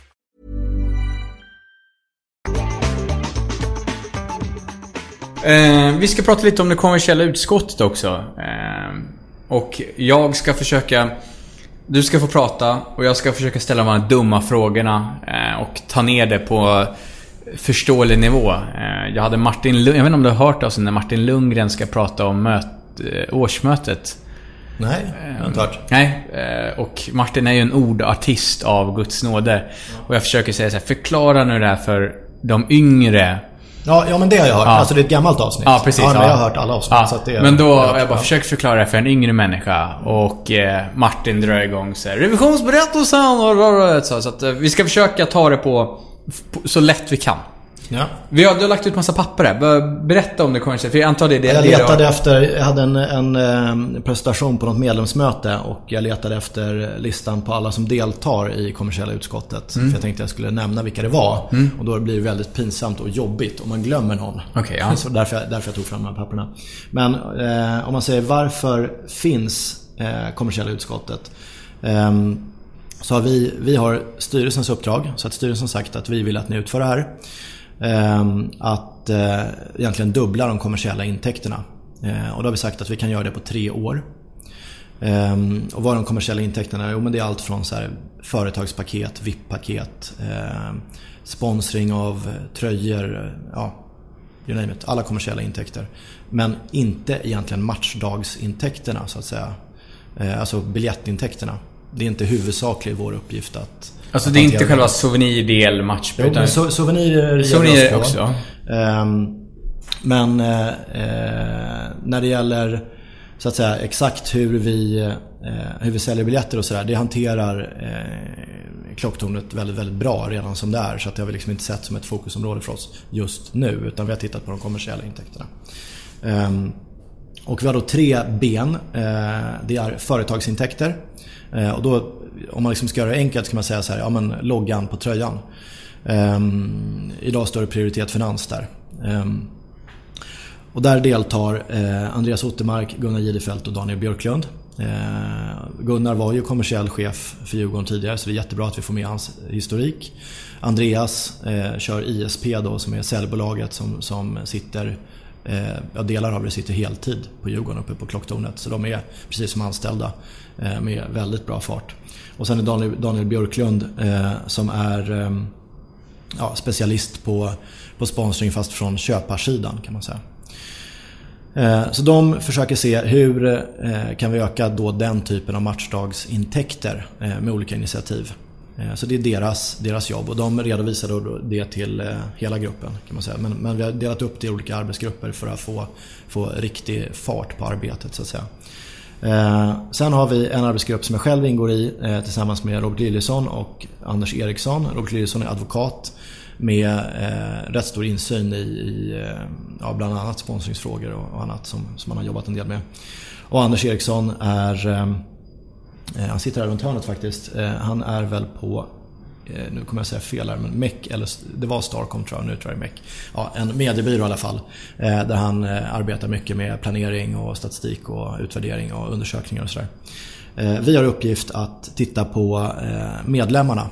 Eh, vi ska prata lite om det kommersiella utskottet också. Eh, och jag ska försöka... Du ska få prata och jag ska försöka ställa de här dumma frågorna eh, och ta ner det på förståelig nivå. Eh, jag hade Martin Lund, Jag vet inte om du har hört alltså när Martin Lundgren ska prata om möt, eh, årsmötet. Nej, jag har inte hört. Nej, eh, och Martin är ju en ordartist av Guds nåde. Och jag försöker säga så här, förklara nu det här för de yngre. Ja, ja men det har jag hört. Ja. Alltså det är ett gammalt avsnitt. Ja, precis. Ja, men ja. jag har hört alla avsnitt. Ja, Så det, men då har jag bara försökt förklara det för en yngre människa. Och eh, Martin drar igång så här, Revisionsberättelsen och så, så att eh, vi ska försöka ta det på, på så lätt vi kan. Ja. Vi har, du har lagt ut massa papper här. Berätta om det kommer För jag antar det är det Jag det letade efter, jag hade en, en eh, presentation på något medlemsmöte och jag letade efter listan på alla som deltar i kommersiella utskottet. Mm. För jag tänkte jag skulle nämna vilka det var. Mm. Och då blir det väldigt pinsamt och jobbigt om man glömmer någon. Okej, ja. Så därför, jag- därför jag tog fram de här papperna. Men eh, om man säger varför finns eh, kommersiella utskottet? Ehm, så har vi, vi har styrelsens uppdrag, så att styrelsen har sagt att vi vill att ni utför det här. Ehm, att eh, egentligen dubbla de kommersiella intäkterna. Eh, och då har vi sagt att vi kan göra det på tre år. Ehm, och vad är de kommersiella intäkterna? Jo men det är allt från så här, företagspaket, VIP-paket, eh, sponsring av eh, tröjor, ja, you name it. Alla kommersiella intäkter. Men inte egentligen matchdagsintäkterna så att säga. Ehm, alltså biljettintäkterna. Det är inte huvudsakligen vår uppgift att Alltså att det är inte själva souvenirdel match Jo, men so- souvenirer Souvenirer också. Ehm, men eh, eh, när det gäller så att säga exakt hur vi, eh, hur vi säljer biljetter och sådär. Det hanterar eh, klocktornet väldigt, väldigt bra redan som det är. Så att det har vi liksom inte sett som ett fokusområde för oss just nu. Utan vi har tittat på de kommersiella intäkterna. Ehm, och vi har då tre ben. Eh, Det är företagsintäkter. Eh, Och då, om man liksom ska göra det enkelt kan man säga så här, ja men loggan på tröjan. Ehm, idag står det prioritet finans där. Ehm, och där deltar eh, Andreas Ottermark, Gunnar Gidefelt och Daniel Björklund. Eh, Gunnar var ju kommersiell chef för Djurgården tidigare så det är jättebra att vi får med hans historik. Andreas eh, kör ISP då som är säljbolaget som, som sitter Eh, ja, delar av det sitter heltid på Djurgården uppe på klocktornet. Så de är precis som anställda eh, med väldigt bra fart. Och sen är Daniel, Daniel Björklund eh, som är eh, ja, specialist på, på sponsring fast från köparsidan kan man säga. Eh, så de försöker se hur eh, kan vi öka då den typen av matchdagsintäkter med olika initiativ. Eh, så det är deras, deras jobb och de redovisar det till eh, hela gruppen. kan man säga. Men, men vi har delat upp det i olika arbetsgrupper för att få, få riktig fart på arbetet så att säga. Eh, Sen har vi en arbetsgrupp som jag själv ingår i eh, tillsammans med Robert Liljesson och Anders Eriksson. Robert Liljesson är advokat med eh, rätt stor insyn i, i eh, ja, bland annat sponsringsfrågor och, och annat som, som han har jobbat en del med. Och Anders Eriksson är Eh, Eh, han sitter här runt hörnet faktiskt. Eh, han är väl på, eh, nu kommer jag säga fel här, men MEC, eller det var Starcom tror jag, nu tror jag det är MEC. Ja, en mediebyrå i alla fall. Där han arbetar mycket med planering och statistik och utvärdering och undersökningar och sådär. Vi har uppgift att titta på medlemmarna.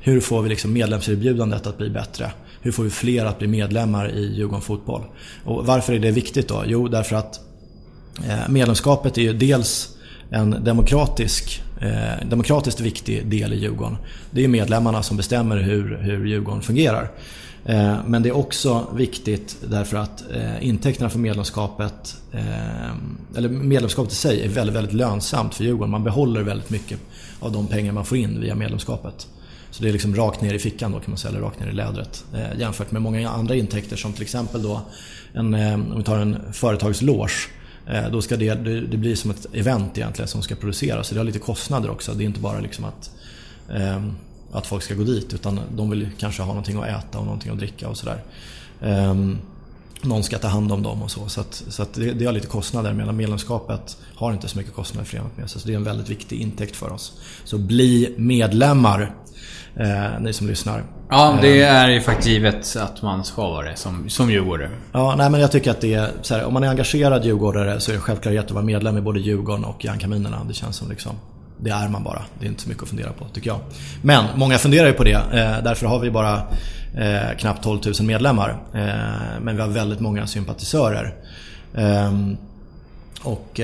Hur får vi liksom medlemserbjudandet att bli bättre? Hur får vi fler att bli medlemmar i Djurgården Fotboll? Och varför är det viktigt då? Jo, därför att medlemskapet är ju dels en demokratisk, eh, demokratiskt viktig del i Djurgården. Det är medlemmarna som bestämmer hur, hur Djurgården fungerar. Eh, men det är också viktigt därför att eh, intäkterna för medlemskapet, eh, eller medlemskapet i sig är väldigt, väldigt lönsamt för Djurgården. Man behåller väldigt mycket av de pengar man får in via medlemskapet. Så det är liksom rakt ner i fickan då kan man säga, eller rakt ner i lädret. Eh, jämfört med många andra intäkter som till exempel då en, eh, om vi tar en företagsloge. Eh, då ska det, det, blir som ett event egentligen som ska produceras. Så det har lite kostnader också. Det är inte bara liksom att, ehm, att folk ska gå dit utan de vill kanske ha någonting att äta och någonting att dricka och sådär. Ehm, någon ska ta hand om dem och så. Så, att, så att det, det har lite kostnader medan medlemskapet har inte så mycket kostnader förenat med sig. Så det är en väldigt viktig intäkt för oss. Så bli medlemmar, eh, ni som lyssnar. Ja, det Eh, är ju faktiskt givet att man ska vara det som, som djurgårdare. Ja, nej men jag tycker att det är så här, om man är engagerad djurgårdare så är det självklart att vara medlem i både Djurgården och Järnkaminerna. Det känns som liksom det är man bara. Det är inte så mycket att fundera på tycker jag. Men många funderar ju på det. Eh, därför har vi bara eh, knappt 12 000 medlemmar. Eh, men vi har väldigt många sympatisörer. Ehm, och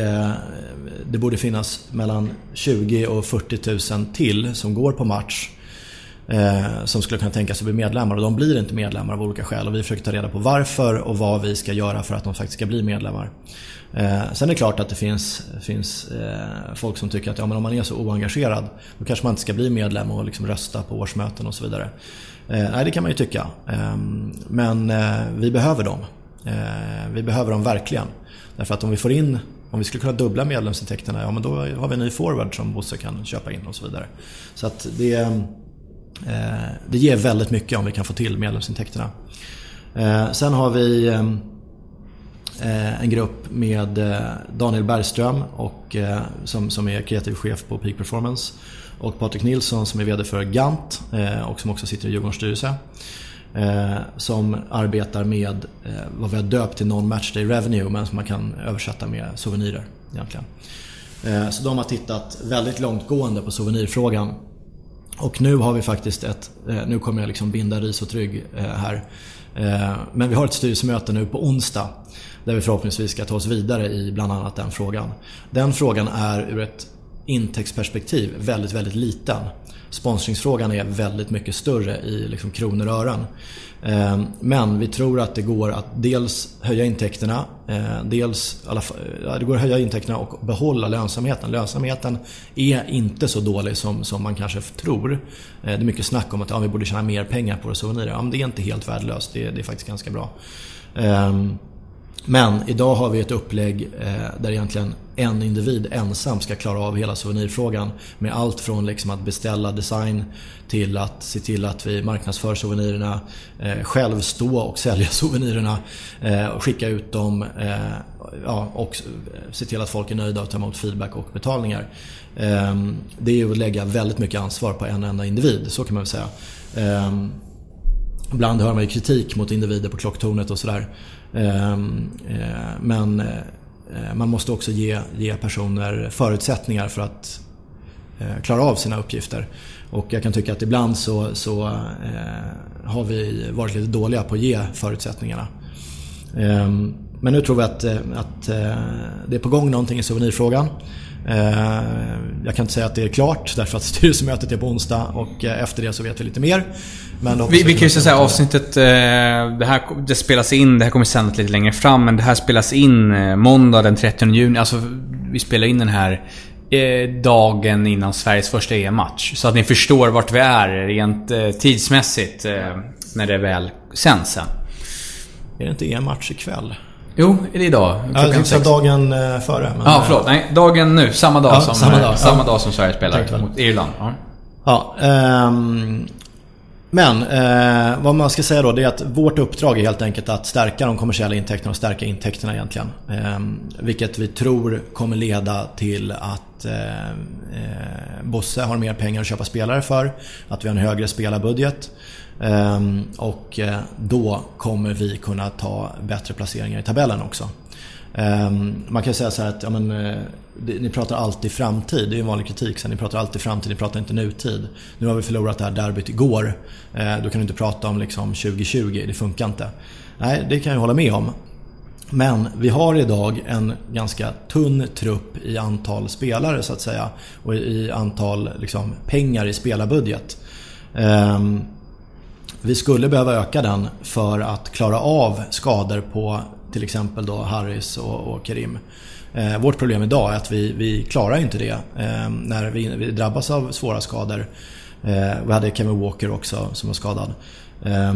det borde finnas mellan 20 och 40 000 till som går på match. Eh, som skulle kunna tänka sig bli medlemmar och de blir inte medlemmar av olika skäl. Och vi försöker ta reda på varför och vad vi ska göra för att de faktiskt ska bli medlemmar. Eh, sen är det klart att det finns, finns eh, folk som tycker att ja, men om man är så oengagerad då kanske man inte ska bli medlem och liksom rösta på årsmöten och så vidare. Eh, nej, det kan man ju tycka. Ehm, men eh, vi behöver dem. Eh, vi behöver dem verkligen. Därför att om vi får in om vi skulle kunna dubbla medlemsintäkterna, ja men då har vi en ny forward som Bosse kan köpa in och så vidare. Så att det, Eh, det ger väldigt mycket om vi kan få till medlemsintäkterna. Eh, sen har vi ehm, eh, en grupp med Daniel Bergström och, som, som är kreativ chef på Peak Performance. Och Patrik Nilsson som är VD för Gant och som också sitter i Djurgårdens styrelse. Som arbetar med vad vi har döpt till Non-Matchday Revenue men som man kan översätta med souvenirer egentligen. Så de har tittat väldigt långtgående på souvenirfrågan. Och nu har vi faktiskt ett, eh, nu kommer jag liksom binda ris och trygg eh, här. Eh, men vi har ett styrelsemöte nu på onsdag där vi förhoppningsvis ska ta oss vidare i bland annat den frågan. Den frågan är ur ett intäktsperspektiv väldigt, väldigt liten. Sponsringsfrågan är väldigt mycket större i liksom kronor och ören. Ehm, men vi tror att det går att dels höja intäkterna, eh, dels, eh, det går att höja intäkterna och behålla lönsamheten. Lönsamheten är inte så dålig som, som man kanske tror. Eh, det är mycket snack om att ja, vi borde tjäna mer pengar på våra souvenirer. Ja, men det är inte helt värdelöst, det, det är faktiskt ganska bra. Ehm, men idag har vi ett upplägg eh, där egentligen en individ ensam ska klara av hela souvenirfrågan. Med allt från liksom att beställa design till att se till att vi marknadsför souvenirerna, eh, själv stå och sälja [LAUGHS] souvenirerna, eh, skicka ut dem ja, och se till att folk är nöjda och ta emot feedback och betalningar. Ehm, det är att lägga väldigt mycket ansvar på en enda individ, så kan man väl säga. Ehm, ibland hör man ju kritik mot individer på klocktornet och sådär. Ehm, eh, men eh, man måste också ge, ge personer förutsättningar för att eh, klara av sina uppgifter. Och jag kan tycka att ibland så, så har vi varit lite dåliga på att ge förutsättningarna. Ehm, men nu tror vi att, att det är på gång någonting i souvenirfrågan. Jag kan inte säga att det är klart därför att [LAUGHS] styrelsemötet är på onsdag och efter det så vet vi lite mer. Men vi, vi kan ju säga att avsnittet, eh, det här det spelas in, det här kommer sändas lite längre fram, men det här spelas in eh, måndag den 30 juni. Alltså, vi spelar in den här eh, dagen innan Sveriges första EM-match. Så att ni förstår vart vi är rent tidsmässigt när det väl sänds sen. Är det inte EM-match ikväll? Jo, är det idag? Ja, jag tänkte dagen före. Men... Ja, förlåt. Nej, dagen nu. Samma dag, ja, som, samma dag. samma dag som Sverige spelar mot Irland. Ja. Ja, um, men eh, vad man ska säga då det är att vårt uppdrag är helt enkelt att stärka de kommersiella intäkterna och stärka intäkterna egentligen. Eh, vilket vi tror kommer leda till att eh, eh, Bosse har mer pengar att köpa spelare för. Att vi har en högre spelarbudget. Ehm, och eh, då kommer vi kunna ta bättre placeringar i tabellen också. Ehm, man kan säga så här att ja, men, eh, ni pratar alltid framtid. Det är en vanlig kritik. Så ni pratar alltid framtid, ni pratar inte nutid. Nu har vi förlorat det här derbyt igår. Eh, då kan du inte prata om liksom 2020, det funkar inte. Nej, det kan jag hålla med om. Men vi har idag en ganska tunn trupp i antal spelare så att säga. Och i antal liksom, pengar i spelarbudget. Ehm, vi skulle behöva öka den för att klara av skador på till exempel då Harris och, och Karim. Eh, vårt problem idag är att vi, vi klarar inte det eh, när vi, vi, drabbas av svåra skador. Eh, vi hade Kevin Walker också som var skadad eh,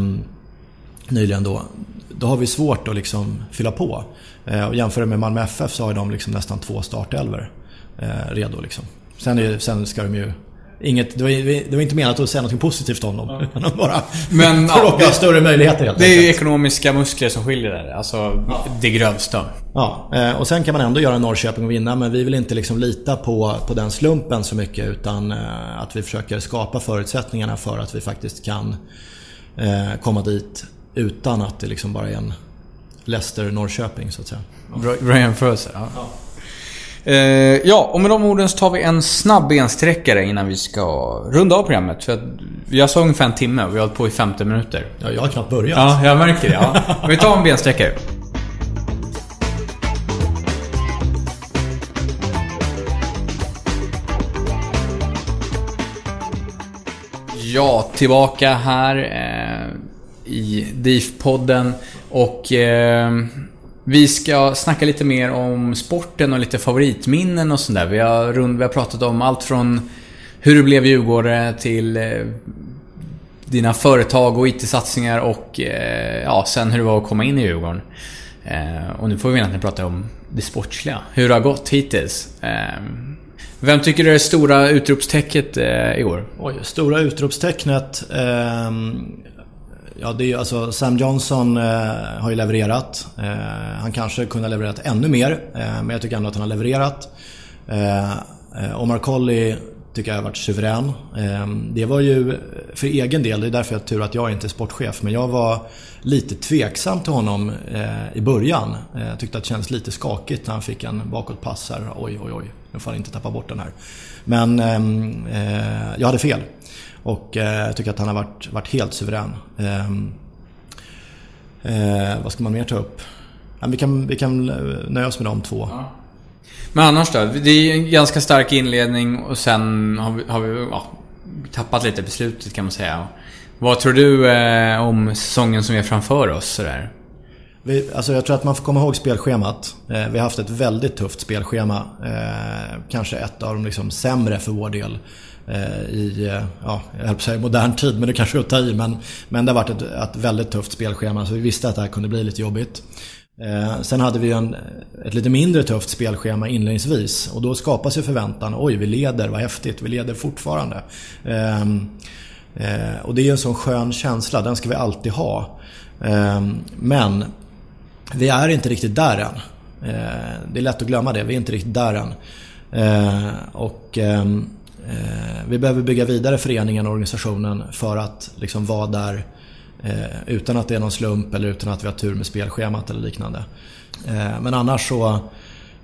nyligen då. Då har vi svårt att liksom fylla på. Eh, och jämför med Malmö FF så har de liksom nästan två startelver eh, redo. Liksom. Sen, är, sen ska de ju Inget, det, var, det var inte menat att säga något positivt om dem. Ja. Utan bara Men, [LAUGHS] ja, det, större möjligheter helt Det är ju ekonomiska muskler som skiljer där. Alltså ja. det grövsta. Ja, eh, och sen kan man ändå göra Norrköping och vinna. Men vi vill inte liksom lita på, på den slumpen så mycket. Utan eh, att vi försöker skapa förutsättningarna för att vi faktiskt kan eh, komma dit utan att det liksom bara är en Leicester-Norrköping så att säga. Bra, bra jämförelse. Ja. Eh, ja, och med de orden så tar vi en snabb bensträckare innan vi ska runda av programmet. För jag sa ungefär en timme och vi har hållit på i 50 minuter. Ja, jag har knappt börjat. Ja, jag märker det. Ja. [LAUGHS] Vi tar en bensträckare. Ja, tillbaka här eh, i DIF-podden. Och eh, vi ska snacka lite mer om sporten och lite favoritminnen och sånt där. Vi har, rund, vi har pratat om allt från hur du blev djurgårdare till eh, dina företag och IT-satsningar och eh, ja, sen hur det var att komma in i Djurgården. Eh, och nu får vi egentligen prata om det sportsliga. Hur det har gått hittills. Vem tycker du är det stora utropstecknet i år? Oj, stora utropstecknet ja, det är ju alltså Sam Johnson eh, har ju levererat. Eh, han kanske kunde ha levererat ännu mer, eh, men jag tycker ändå att han har levererat. Eh, eh Omar Colley tycker jag har varit suverän. Eh, det var ju för egen del, det är därför jag har tur att jag inte är sportchef, men jag var lite tveksam till honom eh, i början. Eh, Jag tyckte att det kändes lite skakigt när han fick en bakåtpass här. Oj, oj, oj. Nu får han inte tappa bort den här. Men ehm, eh, jag hade fel. Och eh, jag tycker att han har varit, varit helt suverän. Ehm, eh, vad ska man mer ta upp? Ja, vi, kan, vi kan nöja oss med de två. Men annars då? Det är en ganska stark inledning och sen har vi, har vi ja, tappat lite på slutet kan man säga. Vad tror du eh, om säsongen som är framför oss? Sådär? Vi, alltså jag tror att man får komma ihåg spelschemat. Eh, vi har haft ett väldigt tufft spelschema. Eh, kanske ett av de liksom sämre för vår del. Eh, I, eh, ja, jag höll på att säga modern tid, men det kanske är att ta i. Men, men det har varit ett, ett väldigt tufft spelschema, så vi visste att det här kunde bli lite jobbigt. Eh, sen hade vi en, ett lite mindre tufft spelschema inledningsvis. Och då skapas ju förväntan. Oj, vi leder, vad häftigt. Vi leder fortfarande. Eh, eh, och det är ju en sån skön känsla, den ska vi alltid ha. Ehm, men vi är inte riktigt där än. Eh, det är lätt att glömma det, vi är inte riktigt där än. Eh, och eh, Eh, vi behöver bygga vidare föreningen och organisationen för att liksom vara där eh, utan att det är någon slump eller utan att vi har tur med spelschemat eller liknande. Eh, men annars så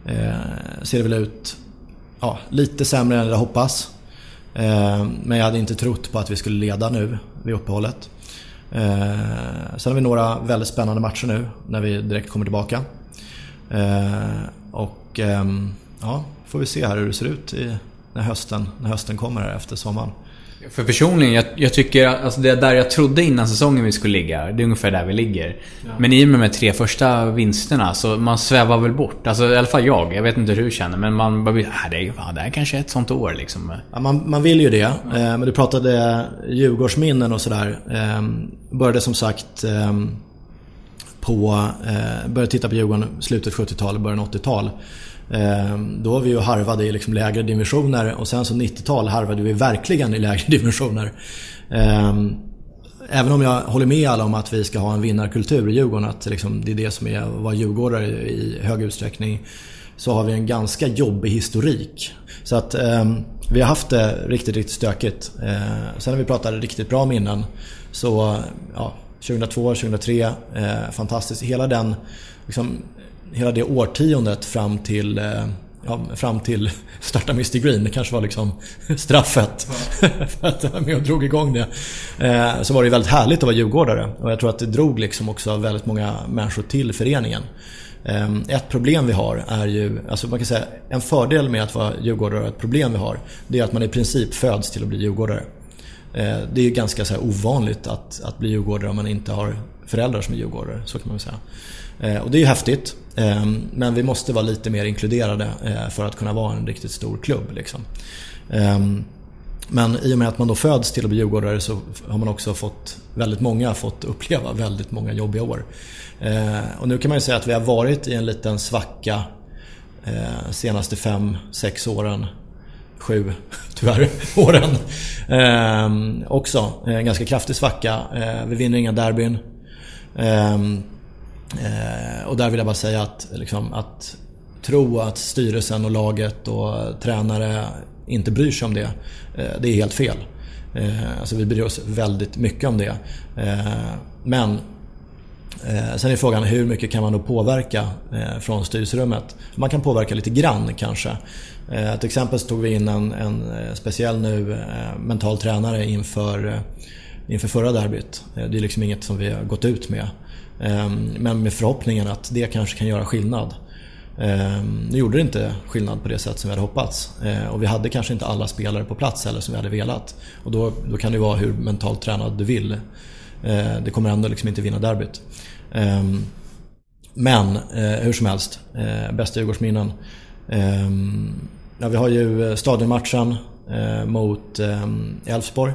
eh, ser det väl ut ja, lite sämre än jag hoppas. Eh, men jag hade inte trott på att vi skulle leda nu vid uppehållet. Eh, sen har vi några väldigt spännande matcher nu när vi direkt kommer tillbaka. Eh, och ehm, ja, får vi se här hur det ser ut i, när, hösten, när hösten kommer här efter sommaren. För personligen, jag, jag tycker alltså det där jag trodde innan säsongen vi skulle ligga, det är ungefär där vi ligger. Men i och med de tre första vinsterna, så man svävar väl bort. Alltså i alla fall jag, jag vet inte hur du känner, men man bara blir, ah, det, är, ja, det här kanske är ett sånt år liksom. Ja, man, man vill ju det. Eh, men du pratade Djurgårdsminnen och sådär. Eh, började som sagt eh, på, eh, började titta på Djurgården slutet 70-tal, början 80-tal. Ehm, då var vi ju harvade i liksom lägre dimensioner och sen så 90-tal harvade vi verkligen i lägre [LAUGHS] dimensioner. Ehm, även om jag håller med alla om att vi ska ha en vinnarkultur i Djurgården, att liksom det är det som är att vara djurgårdare i hög utsträckning. Så har vi en ganska jobbig historik. Så att ehm, vi har haft det riktigt, riktigt stökigt. Sen när vi pratade riktigt bra minnen så ja, 2002, 2003, eh, fantastiskt. Hela den, liksom, hela det årtiondet fram till eh, Ja, fram till [LAUGHS] starta Mr Green, det kanske var liksom [LAUGHS] straffet [LAUGHS] för att jag var med och drog igång det. Eh, så var det väldigt härligt att vara djurgårdare och jag tror att det drog liksom också väldigt många människor till föreningen. Eh, ett problem vi har är ju, alltså man kan säga en fördel med att vara djurgårdare och ett problem vi har, det är att man i princip föds till att bli djurgårdare. Det är ju ganska så ovanligt att, att bli djurgårdare om man inte har föräldrar som är djurgårdare, så kan man väl säga. Eh, och det är ju häftigt. Ehm, men vi måste vara lite mer inkluderade eh, för att kunna vara en riktigt stor klubb. Liksom. Ehm, men i och med att man då föds till att bli djurgårdare så har man också fått, väldigt många fått uppleva väldigt många jobbiga år. Eh, och nu kan man ju säga att vi har varit i en liten svacka senaste fem, sex åren sju, [LAUGHS] tyvärr, [LAUGHS] åren. Eh, också en ganska kraftig svacka. Eh, vi vinner inga derbyn. Eh, eh, och där vill jag bara säga att, liksom, att tro att styrelsen och laget och tränare inte bryr sig om det, eh, det är helt fel. Eh, alltså vi bryr oss väldigt mycket om det. Eh, men Eh, sen är frågan hur mycket kan man då påverka eh, från styrelserummet? Man kan påverka lite grann kanske. Eh, till exempel så tog vi in en, en eh, speciell nu eh, mental tränare inför, eh, inför förra derbyt. Eh, det är liksom inget som vi har gått ut med. Eh, men med förhoppningen att det kanske kan göra skillnad. Eh, Nu gjorde det inte skillnad på det sätt som vi hade hoppats. Eh, Och vi hade kanske inte alla spelare på plats heller som vi hade velat. Och då, då kan det vara hur mentalt tränad du vill. Det kommer ändå liksom inte vinna derbyt. Men eh, hur som helst, bästa Djurgårdsminnen. Ja, vi har ju eh, stadionmatchen eh, mot Elfsborg.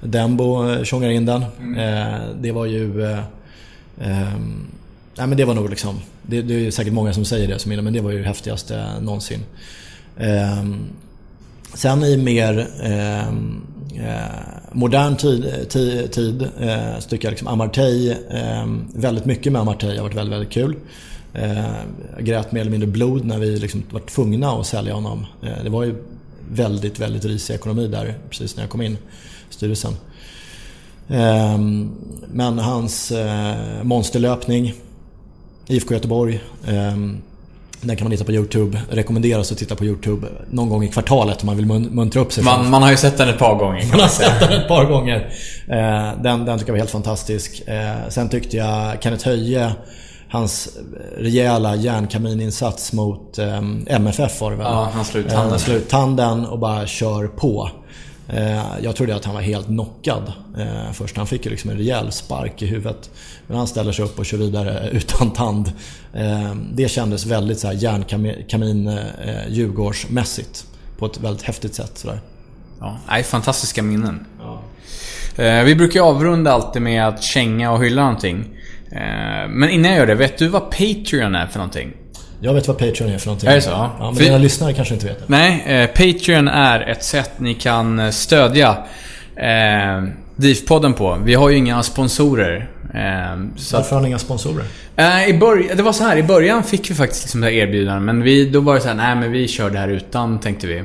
Dembo tjongar in den. Eh, det var ju... Eh, nej men det var nog liksom... Det, det är säkert många som säger det som men det var ju det häftigaste någonsin. Eh, sen i mer ehm, eh, modern tid, tid, tid eh, så tycker jag liksom Amartey, eh, väldigt mycket med Amartey har varit väldigt, väldigt kul. Eh, jag grät mer eller mindre blod när vi liksom var tvungna att sälja honom. Eh, det var ju väldigt, väldigt risig ekonomi där precis när jag kom in i styrelsen. Eh, men hans eh, monsterlöpning, IFK Göteborg. Eh, den kan man hitta på YouTube. Rekommenderas att titta på YouTube någon gång i kvartalet om man vill mun- muntra upp sig. Man, man har ju sett den ett par gånger Man har sett den ett par gånger. Eh, Den, den tycker jag var helt fantastisk. Eh, Sen tyckte jag Kenneth Höje, hans rejäla järnkamininsats mot MFF var det väl? Ja, han slog ut tanden. Slog ut tanden och bara kör på. Eh, Jag trodde att han var helt knockad eh, först. Han fick ju liksom en rejäl spark i huvudet. Men han ställer sig upp och kör vidare [LAUGHS] utan tand. Eh, Det kändes väldigt så här järnkamin Djurgårdsmässigt. På ett väldigt häftigt sätt sådär. Ja, nej, fantastiska minnen. Eh, vi brukar avrunda alltid med att känga och hylla någonting. Men innan jag gör det, vet du vad Patreon är för någonting? Jag vet vad Patreon är för någonting. Är det så? Ja, men För- dina lyssnare kanske inte vet det. Nej, eh, Patreon är ett sätt ni kan eh, stödja eh, DIF-podden på. Vi har ju inga sponsorer. Eh, så Varför har ni inga sponsorer? eh, i börj- det var så här, i början fick vi faktiskt liksom det här erbjudandet. Men vi, då var det så här, nej men vi kör det här utan, tänkte vi.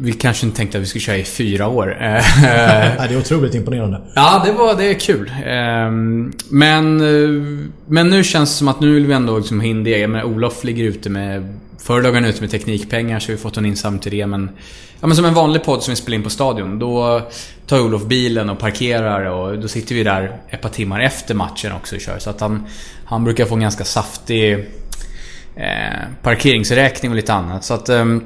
Vi kanske inte tänkte att vi skulle köra i fyra år. [LAUGHS] Eh, Nej, det är otroligt imponerande. Ja, det var det är kul. Ehm, Men, eh, men nu känns det som att nu vill vi ändå liksom ha in det. Jag menar, Olof ligger ute med... Förr låg han ute med teknikpengar så vi fått en insamling till det. Men, ja, men som en vanlig podd som vi spelar in på Stadion. Då tar Olof bilen och parkerar och då sitter vi där ett par timmar efter matchen också och kör. Så att han, han brukar få en ganska saftig eh, parkeringsräkning och lite annat. Så att... ehm,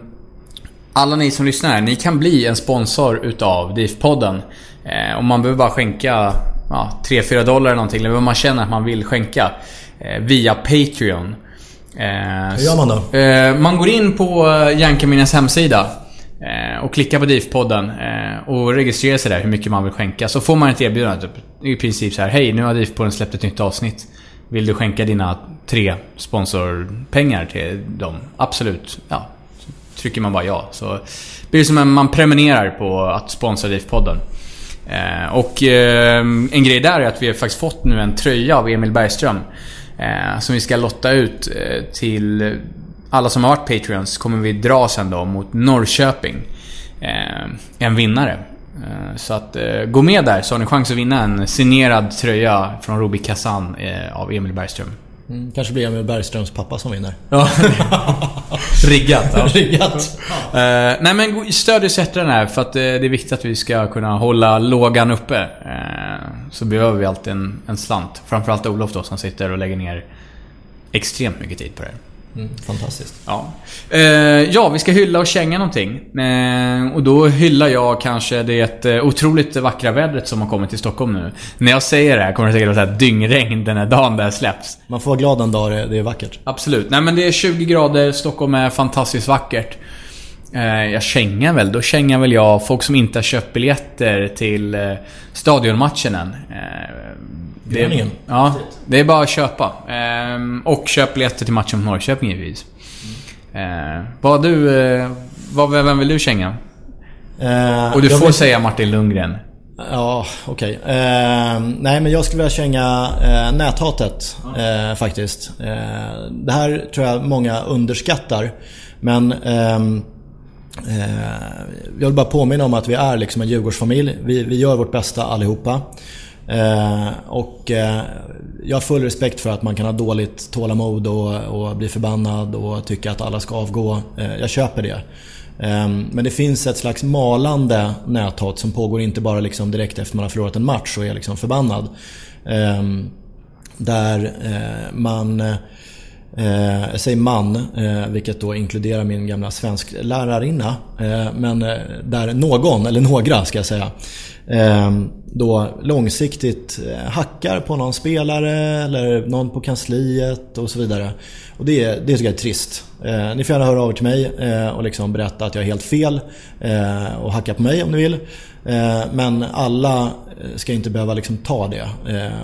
alla ni som lyssnar här, ni kan bli en sponsor utav DIF-podden. Eh, om man behöver bara skänka ja, 3-4 dollar eller någonting, eller vad man känner att man vill skänka. Eh, via Patreon. Eh, Hur gör man då? Eh, man går in på eh, Järnkaminas hemsida. Eh, och klickar på DIF-podden eh, och registrerar sig där hur mycket man vill skänka. Så får man ett erbjudande. Typ, i princip så här. Hej, nu har DIF-podden släppt ett nytt avsnitt. Vill du skänka dina tre sponsorpengar till dem? Absolut. Ja, trycker man bara ja. Så blir det som att man prenumererar på att sponsra DIF-podden. Eh, och eh, en grej där är att vi har faktiskt fått nu en tröja av Emil Bergström. Eh, som vi ska lotta ut eh, till alla som har varit Patreons. Kommer vi dra sen då mot Norrköping. Eh, en vinnare. Eh, så att eh, gå med där så har ni chans att vinna en signerad tröja från Robi Kazan eh, av Emil Bergström. Mm, kanske blir Emil Bergströms pappa som vinner. Ja. [LAUGHS] Riggat. Ja. Riggat. Eh, nej men stöd den här för att eh, det är viktigt att vi ska kunna hålla lågan uppe. Eh, så behöver vi alltid en, en slant. Framförallt Olof då som sitter och lägger ner extremt mycket tid på det här. Mm, fantastiskt. Ja. Eh, ja, vi ska hylla och känga någonting. Eh, och då hyllar jag kanske det eh, otroligt vackra vädret som har kommit till Stockholm nu. När jag säger det här kommer det säkert att vara dyngregn den här dagen det här släpps. Man får vara glad en dag det det är vackert. Absolut. Nej men det är 20 grader, Stockholm är fantastiskt vackert. Eh, jag kängar väl, då kängar väl jag folk som inte har köpt biljetter till eh, stadionmatchen än. Eh, det, ja, det är bara att köpa. Eh, och köp biljetter till matchen mot Norrköping givetvis. Eh, vad du, eh, vad, vem vill du känga? Eh, Och du får vill- säga Martin Lundgren. Ja, okej. Eh, nej, men jag skulle vilja känga eh, näthatet eh, faktiskt. Eh, det här tror jag många underskattar. Men ehm, eh, jag vill bara påminna om att vi är liksom en Djurgårdsfamilj. Vi, vi gör vårt bästa allihopa. Eh, och eh, jag har full respekt för att man kan ha dåligt tålamod och, och bli förbannad och tycka att alla ska avgå. Eh, jag köper det. Ehm, men det finns ett slags malande näthat som pågår inte bara liksom direkt efter man har förlorat en match och är liksom förbannad. Ehm, där eh, man eh, jag säger man, eh, vilket då inkluderar min gamla svensk lärarinna. Men där någon, eller några ska jag säga, Ehm, då långsiktigt eh, hackar på någon spelare eller någon på kansliet och så vidare. Och det, det tycker jag är trist. Eh, ni får gärna höra av er till mig eh, och liksom berätta att jag är helt fel och hacka på mig om ni vill. Men alla ska inte behöva liksom ta det.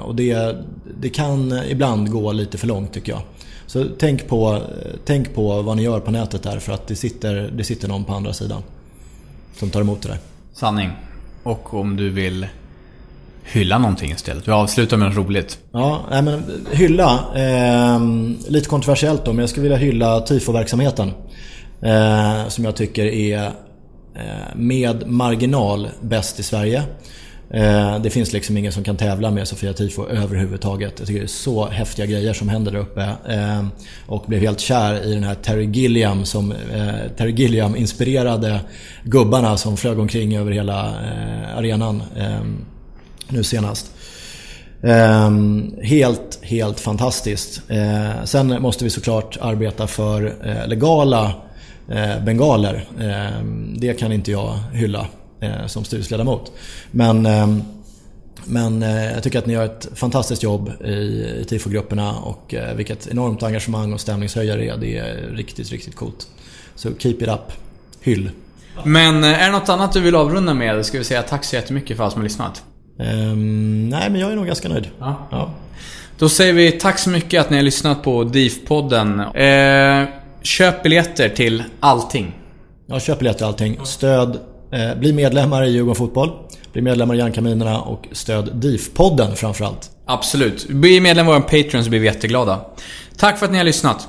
Och det, det kan ibland gå lite för långt tycker jag. Så tänk på, tänk på vad ni gör på nätet där för att det sitter, det sitter någon på andra sidan. Som tar emot det där. Sanning. Och om du vill hylla någonting istället. Vi avslutar med något roligt. Ja, nej men hylla. Eh, lite kontroversiellt då, men jag skulle vilja hylla tifo-verksamheten. Eh, som jag tycker är eh, med marginal bäst i Sverige. Eh, det finns liksom ingen som kan tävla med Sofia Tifo överhuvudtaget. Jag tycker det är så häftiga grejer som händer där uppe. Eh, och blev helt kär i den här Terry Gilliam som eh, Terry Gilliam inspirerade gubbarna som flög omkring över hela arenan nu senast. helt, helt fantastiskt. sen måste vi såklart arbeta för legala bengaler. det kan inte jag hylla som styrelseledamot. Men, eh, men eh, jag tycker att ni gör ett fantastiskt jobb i, i TIFO-grupperna och eh, vilket enormt engagemang och stämningshöjare det är. Det är riktigt, riktigt coolt. Så keep it up. Hyll. Men är det något annat du vill avrunda med? Ska vi säga tack så jättemycket för alla som har lyssnat. Um, nej, men jag är nog ganska nöjd. Ja. ja. Då säger vi tack så mycket att ni har lyssnat på DIF-podden. Eh, köp biljetter till allting. Ja, köp biljetter till allting. Stöd Eh, Eh, bli medlemmar i Djurgården Fotboll. Bli medlemmar i Järnkaminerna och stöd DIF-podden framförallt. Absolut. Bli medlem i vår Patreon så blir vi jätteglada. Tack för att ni har lyssnat.